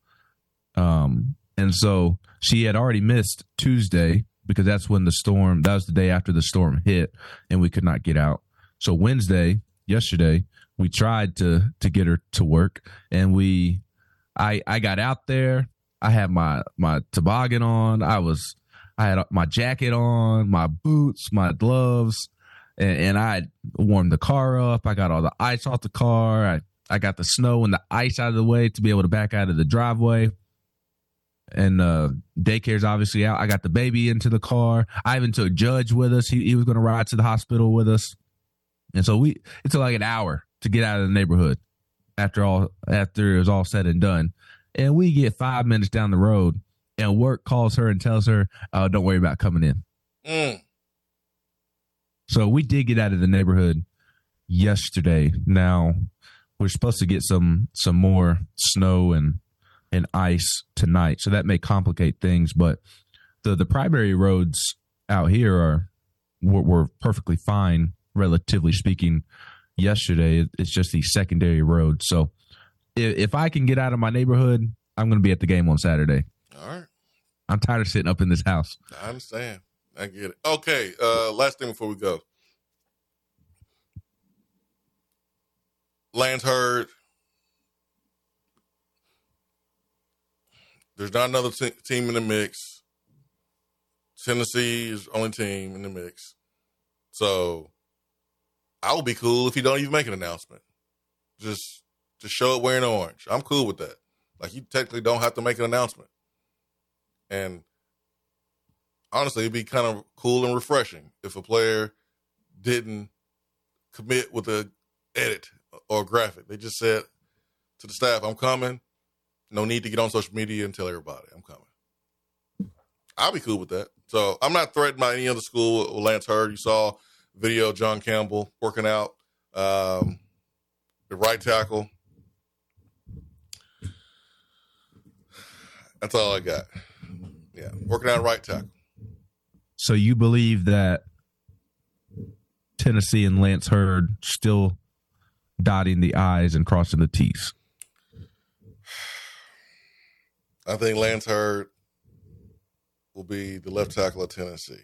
Um, and so she had already missed Tuesday because that's when the storm. That was the day after the storm hit, and we could not get out. So Wednesday, yesterday, we tried to to get her to work, and we, I I got out there. I had my my toboggan on. I was I had my jacket on, my boots, my gloves, and, and I warmed the car up. I got all the ice off the car. I I got the snow and the ice out of the way to be able to back out of the driveway. And uh daycare's obviously out. I got the baby into the car. I even took Judge with us. He he was gonna ride to the hospital with us. And so we it took like an hour to get out of the neighborhood after all after it was all said and done. And we get five minutes down the road and work calls her and tells her, uh, don't worry about coming in. Mm. So we did get out of the neighborhood yesterday. Now we're supposed to get some some more snow and and ice tonight, so that may complicate things. But the the primary roads out here are were, were perfectly fine, relatively speaking. Yesterday, it's just the secondary roads. So if, if I can get out of my neighborhood, I'm going to be at the game on Saturday. All right. I'm tired of sitting up in this house. I understand. I get it. Okay. Uh last thing before we go. Lance Heard. There's not another te- team in the mix. Tennessee is only team in the mix. So I would be cool if you don't even make an announcement. Just just show it wearing orange. I'm cool with that. Like you technically don't have to make an announcement. And honestly, it'd be kind of cool and refreshing if a player didn't commit with a edit or graphic. They just said to the staff, "I'm coming. No need to get on social media and tell everybody I'm coming." I'll be cool with that. So I'm not threatened by any other school. Lance Heard, you saw video John Campbell working out um, the right tackle. That's all I got. Yeah, working out right tackle. So you believe that Tennessee and Lance Heard still dotting the I's and crossing the T's? I think Lance Heard will be the left tackle of Tennessee.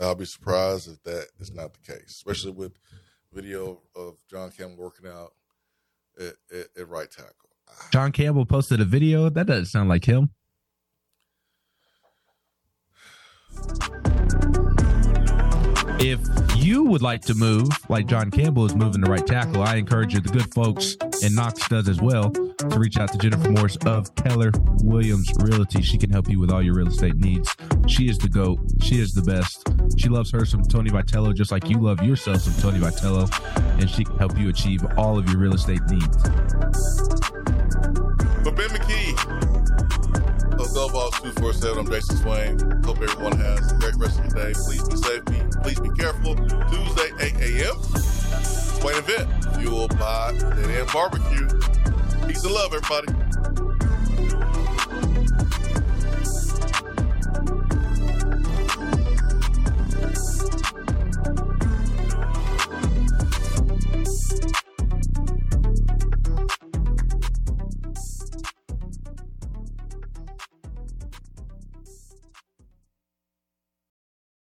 I'll be surprised if that is not the case, especially with video of John Campbell working out at, at, at right tackle. John Campbell posted a video. That doesn't sound like him. If you would like to move like John Campbell is moving the right tackle, I encourage you, the good folks, and Knox does as well, to reach out to Jennifer Morris of Keller Williams Realty. She can help you with all your real estate needs. She is the GOAT. She is the best. She loves her some Tony Vitello, just like you love yourself some Tony Vitello, and she can help you achieve all of your real estate needs. For Ben McKee, GoVols247, I'm Jason Swain. Hope everyone has a great rest of the day. Please be safe. Be, please be careful. Tuesday, 8 a.m. Swain event, fueled by End Barbecue. Peace and love, everybody.